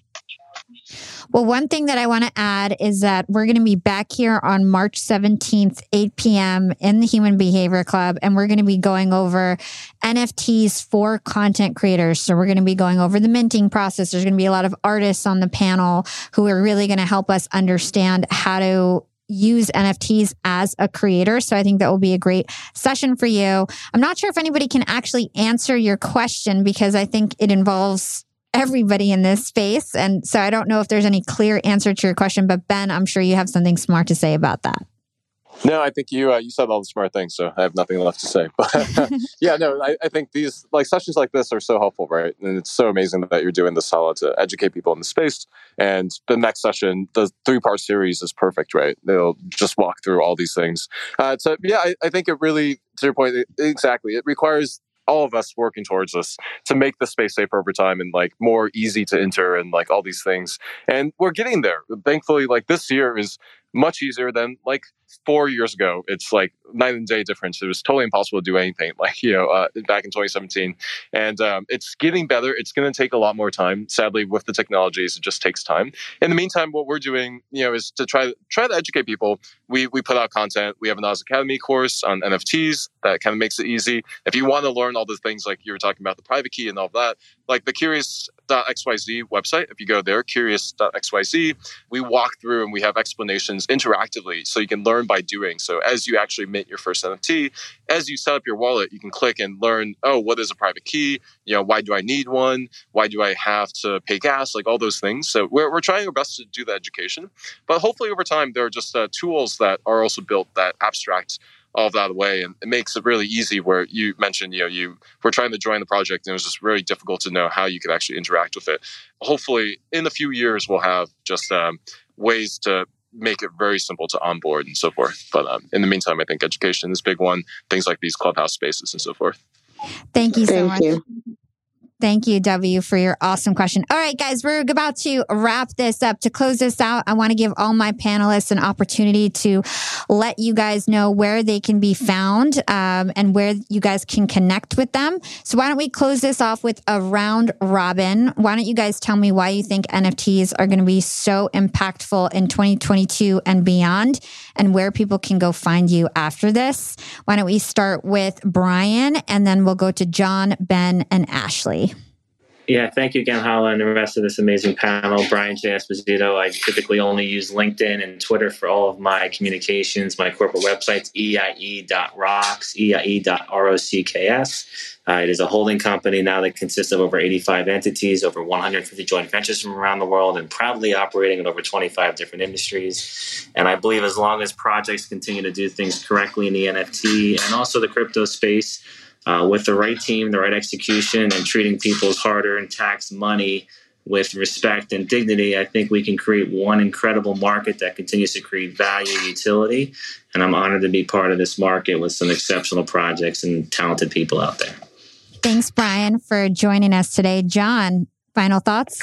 Well, one thing that I want to add is that we're going to be back here on March 17th, 8 p.m. in the Human Behavior Club, and we're going to be going over NFTs for content creators. So we're going to be going over the minting process. There's going to be a lot of artists on the panel who are really going to help us understand how to use NFTs as a creator. So I think that will be a great session for you. I'm not sure if anybody can actually answer your question because I think it involves everybody in this space. And so I don't know if there's any clear answer to your question, but Ben, I'm sure you have something smart to say about that. No, I think you uh, you said all the smart things, so I have nothing left to say. But yeah, no, I, I, think these like sessions like this are so helpful, right? And it's so amazing that you're doing this solid to educate people in the space. And the next session, the three part series, is perfect, right? They'll just walk through all these things. Uh, so yeah, I, I think it really, to your point, exactly, it requires all of us working towards this to make the space safer over time and like more easy to enter and like all these things. And we're getting there. Thankfully, like this year is much easier than like four years ago. It's like night and day difference. It was totally impossible to do anything like, you know, uh, back in 2017. And um, it's getting better. It's going to take a lot more time. Sadly, with the technologies, it just takes time. In the meantime, what we're doing, you know, is to try, try to educate people. We, we put out content. We have an Oz Academy course on NFTs that kind of makes it easy. If you want to learn all the things like you were talking about, the private key and all that, like the curious.xyz website, if you go there, curious.xyz, we walk through and we have explanations interactively so you can learn by doing. So as you actually mint your first NFT, as you set up your wallet, you can click and learn, oh, what is a private key? You know, why do I need one? Why do I have to pay gas? Like all those things. So we're, we're trying our best to do the education. But hopefully over time, there are just uh, tools that are also built that abstract all of that away and it makes it really easy where you mentioned you know you were trying to join the project and it was just really difficult to know how you could actually interact with it hopefully in a few years we'll have just um, ways to make it very simple to onboard and so forth. But um, in the meantime, I think education is a big one. Things like these clubhouse spaces and so forth. Thank you so Thank much. You. Thank you, W, for your awesome question. All right, guys, we're about to wrap this up. To close this out, I want to give all my panelists an opportunity to let you guys know where they can be found um, and where you guys can connect with them. So, why don't we close this off with a round robin? Why don't you guys tell me why you think NFTs are going to be so impactful in 2022 and beyond, and where people can go find you after this? Why don't we start with Brian and then we'll go to John, Ben, and Ashley? Yeah, thank you again, Hala, and the rest of this amazing panel. Brian J. Esposito. I typically only use LinkedIn and Twitter for all of my communications. My corporate website's eie.rocks, eie.rocks. Uh, it is a holding company now that consists of over 85 entities, over 150 joint ventures from around the world, and proudly operating in over 25 different industries. And I believe as long as projects continue to do things correctly in the NFT and also the crypto space, uh, with the right team, the right execution, and treating people's hard earned tax money with respect and dignity, I think we can create one incredible market that continues to create value and utility. And I'm honored to be part of this market with some exceptional projects and talented people out there. Thanks, Brian, for joining us today. John, final thoughts?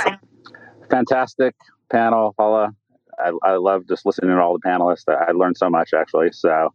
Fantastic panel, Hala. I, I love just listening to all the panelists. I, I learned so much, actually. So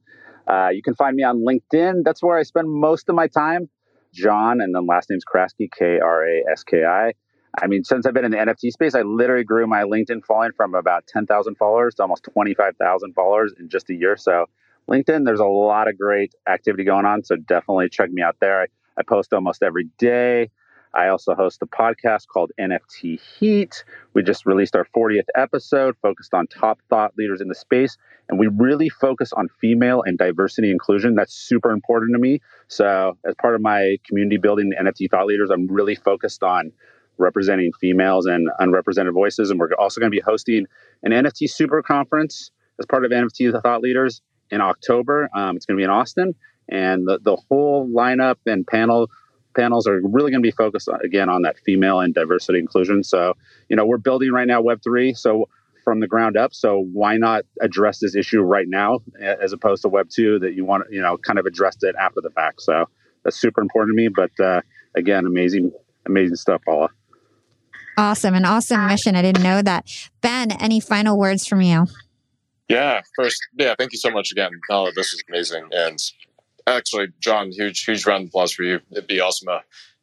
uh, you can find me on LinkedIn. That's where I spend most of my time. John, and then last name's Kraski, K R A S K I. I mean, since I've been in the NFT space, I literally grew my LinkedIn following from about 10,000 followers to almost 25,000 followers in just a year. So, LinkedIn, there's a lot of great activity going on. So, definitely check me out there. I, I post almost every day. I also host a podcast called NFT Heat. We just released our 40th episode focused on top thought leaders in the space. And we really focus on female and diversity inclusion. That's super important to me. So, as part of my community building NFT thought leaders, I'm really focused on representing females and unrepresented voices. And we're also going to be hosting an NFT super conference as part of NFT thought leaders in October. Um, it's going to be in Austin. And the, the whole lineup and panel panels are really going to be focused on, again on that female and diversity inclusion. So, you know, we're building right now Web3 so from the ground up. So why not address this issue right now as opposed to Web2 that you want, you know, kind of addressed it after the fact. So that's super important to me. But uh, again, amazing, amazing stuff, Hala. Awesome. An awesome mission. I didn't know that. Ben, any final words from you? Yeah, first, yeah, thank you so much again. Hala, this is amazing. And actually, John, huge, huge round of applause for you. It'd be awesome. Uh,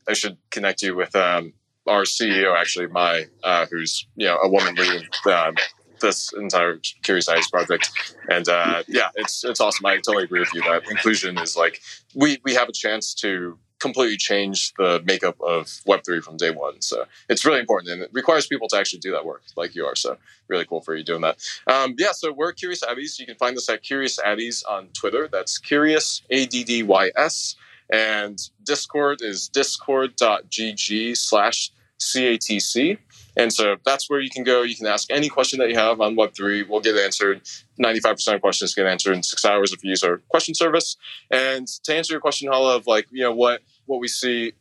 I should connect you with um, our CEO, actually, my uh, who's you know a woman leading um, this entire Curious Addys project. And uh, yeah, it's it's awesome. I totally agree with you that inclusion is like we we have a chance to completely change the makeup of Web3 from day one. So it's really important and it requires people to actually do that work like you are. So really cool for you doing that. Um, yeah, so we're Curious Addys. You can find us at Curious Addys on Twitter. That's Curious, A D D Y S. And Discord is discord.gg slash CATC. And so that's where you can go. You can ask any question that you have on Web3. We'll get answered. 95% of questions get answered in six hours if you use our question service. And to answer your question, Hala, of like, you know, what, what we see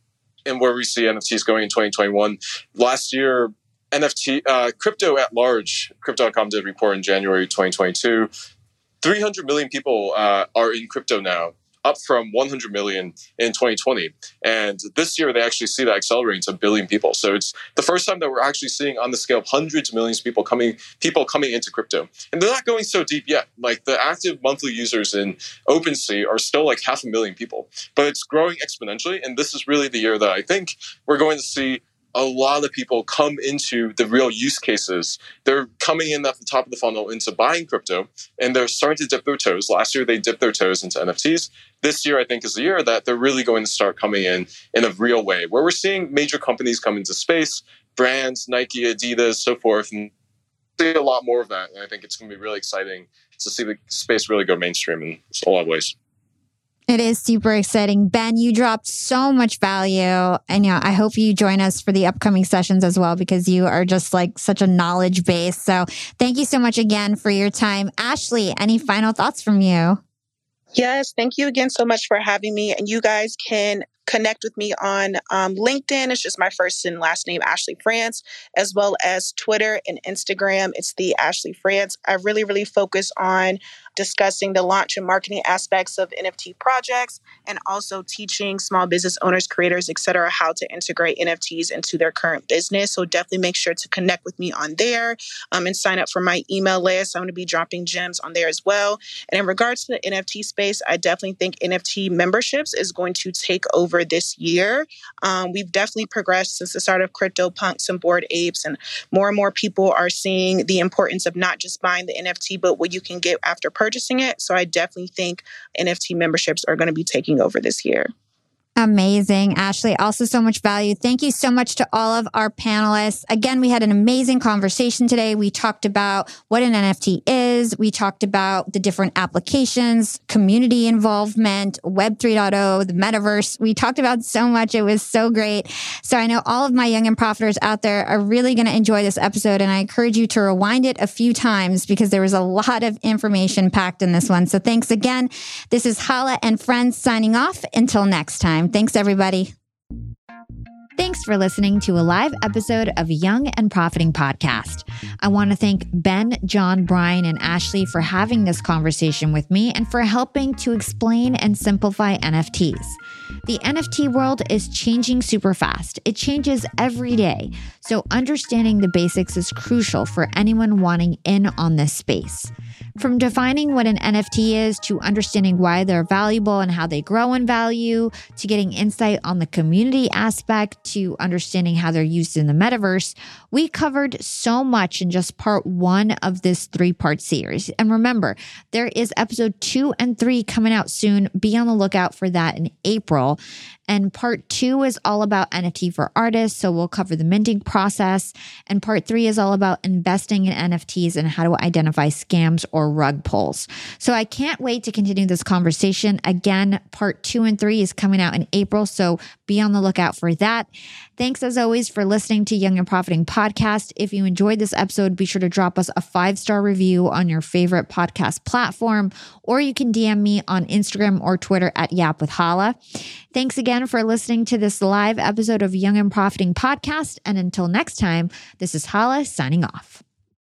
and where we see NFTs going in 2021, last year, NFT, uh, crypto at large, Crypto.com did report in January 2022. 300 million people uh, are in crypto now up from 100 million in 2020. And this year, they actually see that accelerating to a billion people. So it's the first time that we're actually seeing on the scale of hundreds of millions of people coming, people coming into crypto. And they're not going so deep yet. Like the active monthly users in OpenSea are still like half a million people, but it's growing exponentially. And this is really the year that I think we're going to see a lot of people come into the real use cases. They're coming in at the top of the funnel into buying crypto and they're starting to dip their toes. Last year, they dipped their toes into NFTs. This year, I think, is the year that they're really going to start coming in in a real way, where we're seeing major companies come into space, brands, Nike, Adidas, so forth, and see a lot more of that. And I think it's going to be really exciting to see the space really go mainstream in a lot of ways. It is super exciting. Ben, you dropped so much value. And yeah, I hope you join us for the upcoming sessions as well because you are just like such a knowledge base. So thank you so much again for your time. Ashley, any final thoughts from you? Yes, thank you again so much for having me. And you guys can connect with me on um, LinkedIn. It's just my first and last name, Ashley France, as well as Twitter and Instagram. It's the Ashley France. I really, really focus on discussing the launch and marketing aspects of NFT projects, and also teaching small business owners, creators, etc., how to integrate NFTs into their current business. So definitely make sure to connect with me on there um, and sign up for my email list. I'm going to be dropping gems on there as well. And in regards to the NFT space, I definitely think NFT memberships is going to take over this year. Um, we've definitely progressed since the start of CryptoPunks and Bored Apes, and more and more people are seeing the importance of not just buying the NFT, but what you can get after purchasing it. So I definitely think NFT memberships are going to be taking over this year. Amazing, Ashley. Also, so much value. Thank you so much to all of our panelists. Again, we had an amazing conversation today. We talked about what an NFT is. We talked about the different applications, community involvement, Web 3.0, the metaverse. We talked about so much. It was so great. So I know all of my young and profiters out there are really going to enjoy this episode. And I encourage you to rewind it a few times because there was a lot of information packed in this one. So thanks again. This is Hala and friends signing off. Until next time time. Thanks, everybody. Thanks for listening to a live episode of Young and Profiting Podcast. I want to thank Ben, John, Brian, and Ashley for having this conversation with me and for helping to explain and simplify NFTs. The NFT world is changing super fast. It changes every day. So, understanding the basics is crucial for anyone wanting in on this space. From defining what an NFT is to understanding why they're valuable and how they grow in value, to getting insight on the community aspect, to understanding how they're used in the metaverse, we covered so much in just part one of this three part series. And remember, there is episode two and three coming out soon. Be on the lookout for that in April. And part two is all about NFT for artists. So we'll cover the minting process. And part three is all about investing in NFTs and how to identify scams or rug pulls. So I can't wait to continue this conversation. Again, part two and three is coming out in April. So be on the lookout for that. Thanks as always for listening to Young and Profiting Podcast. If you enjoyed this episode, be sure to drop us a five star review on your favorite podcast platform, or you can DM me on Instagram or Twitter at Yap with Hala. Thanks again for listening to this live episode of Young and Profiting Podcast. And until next time, this is Hala signing off.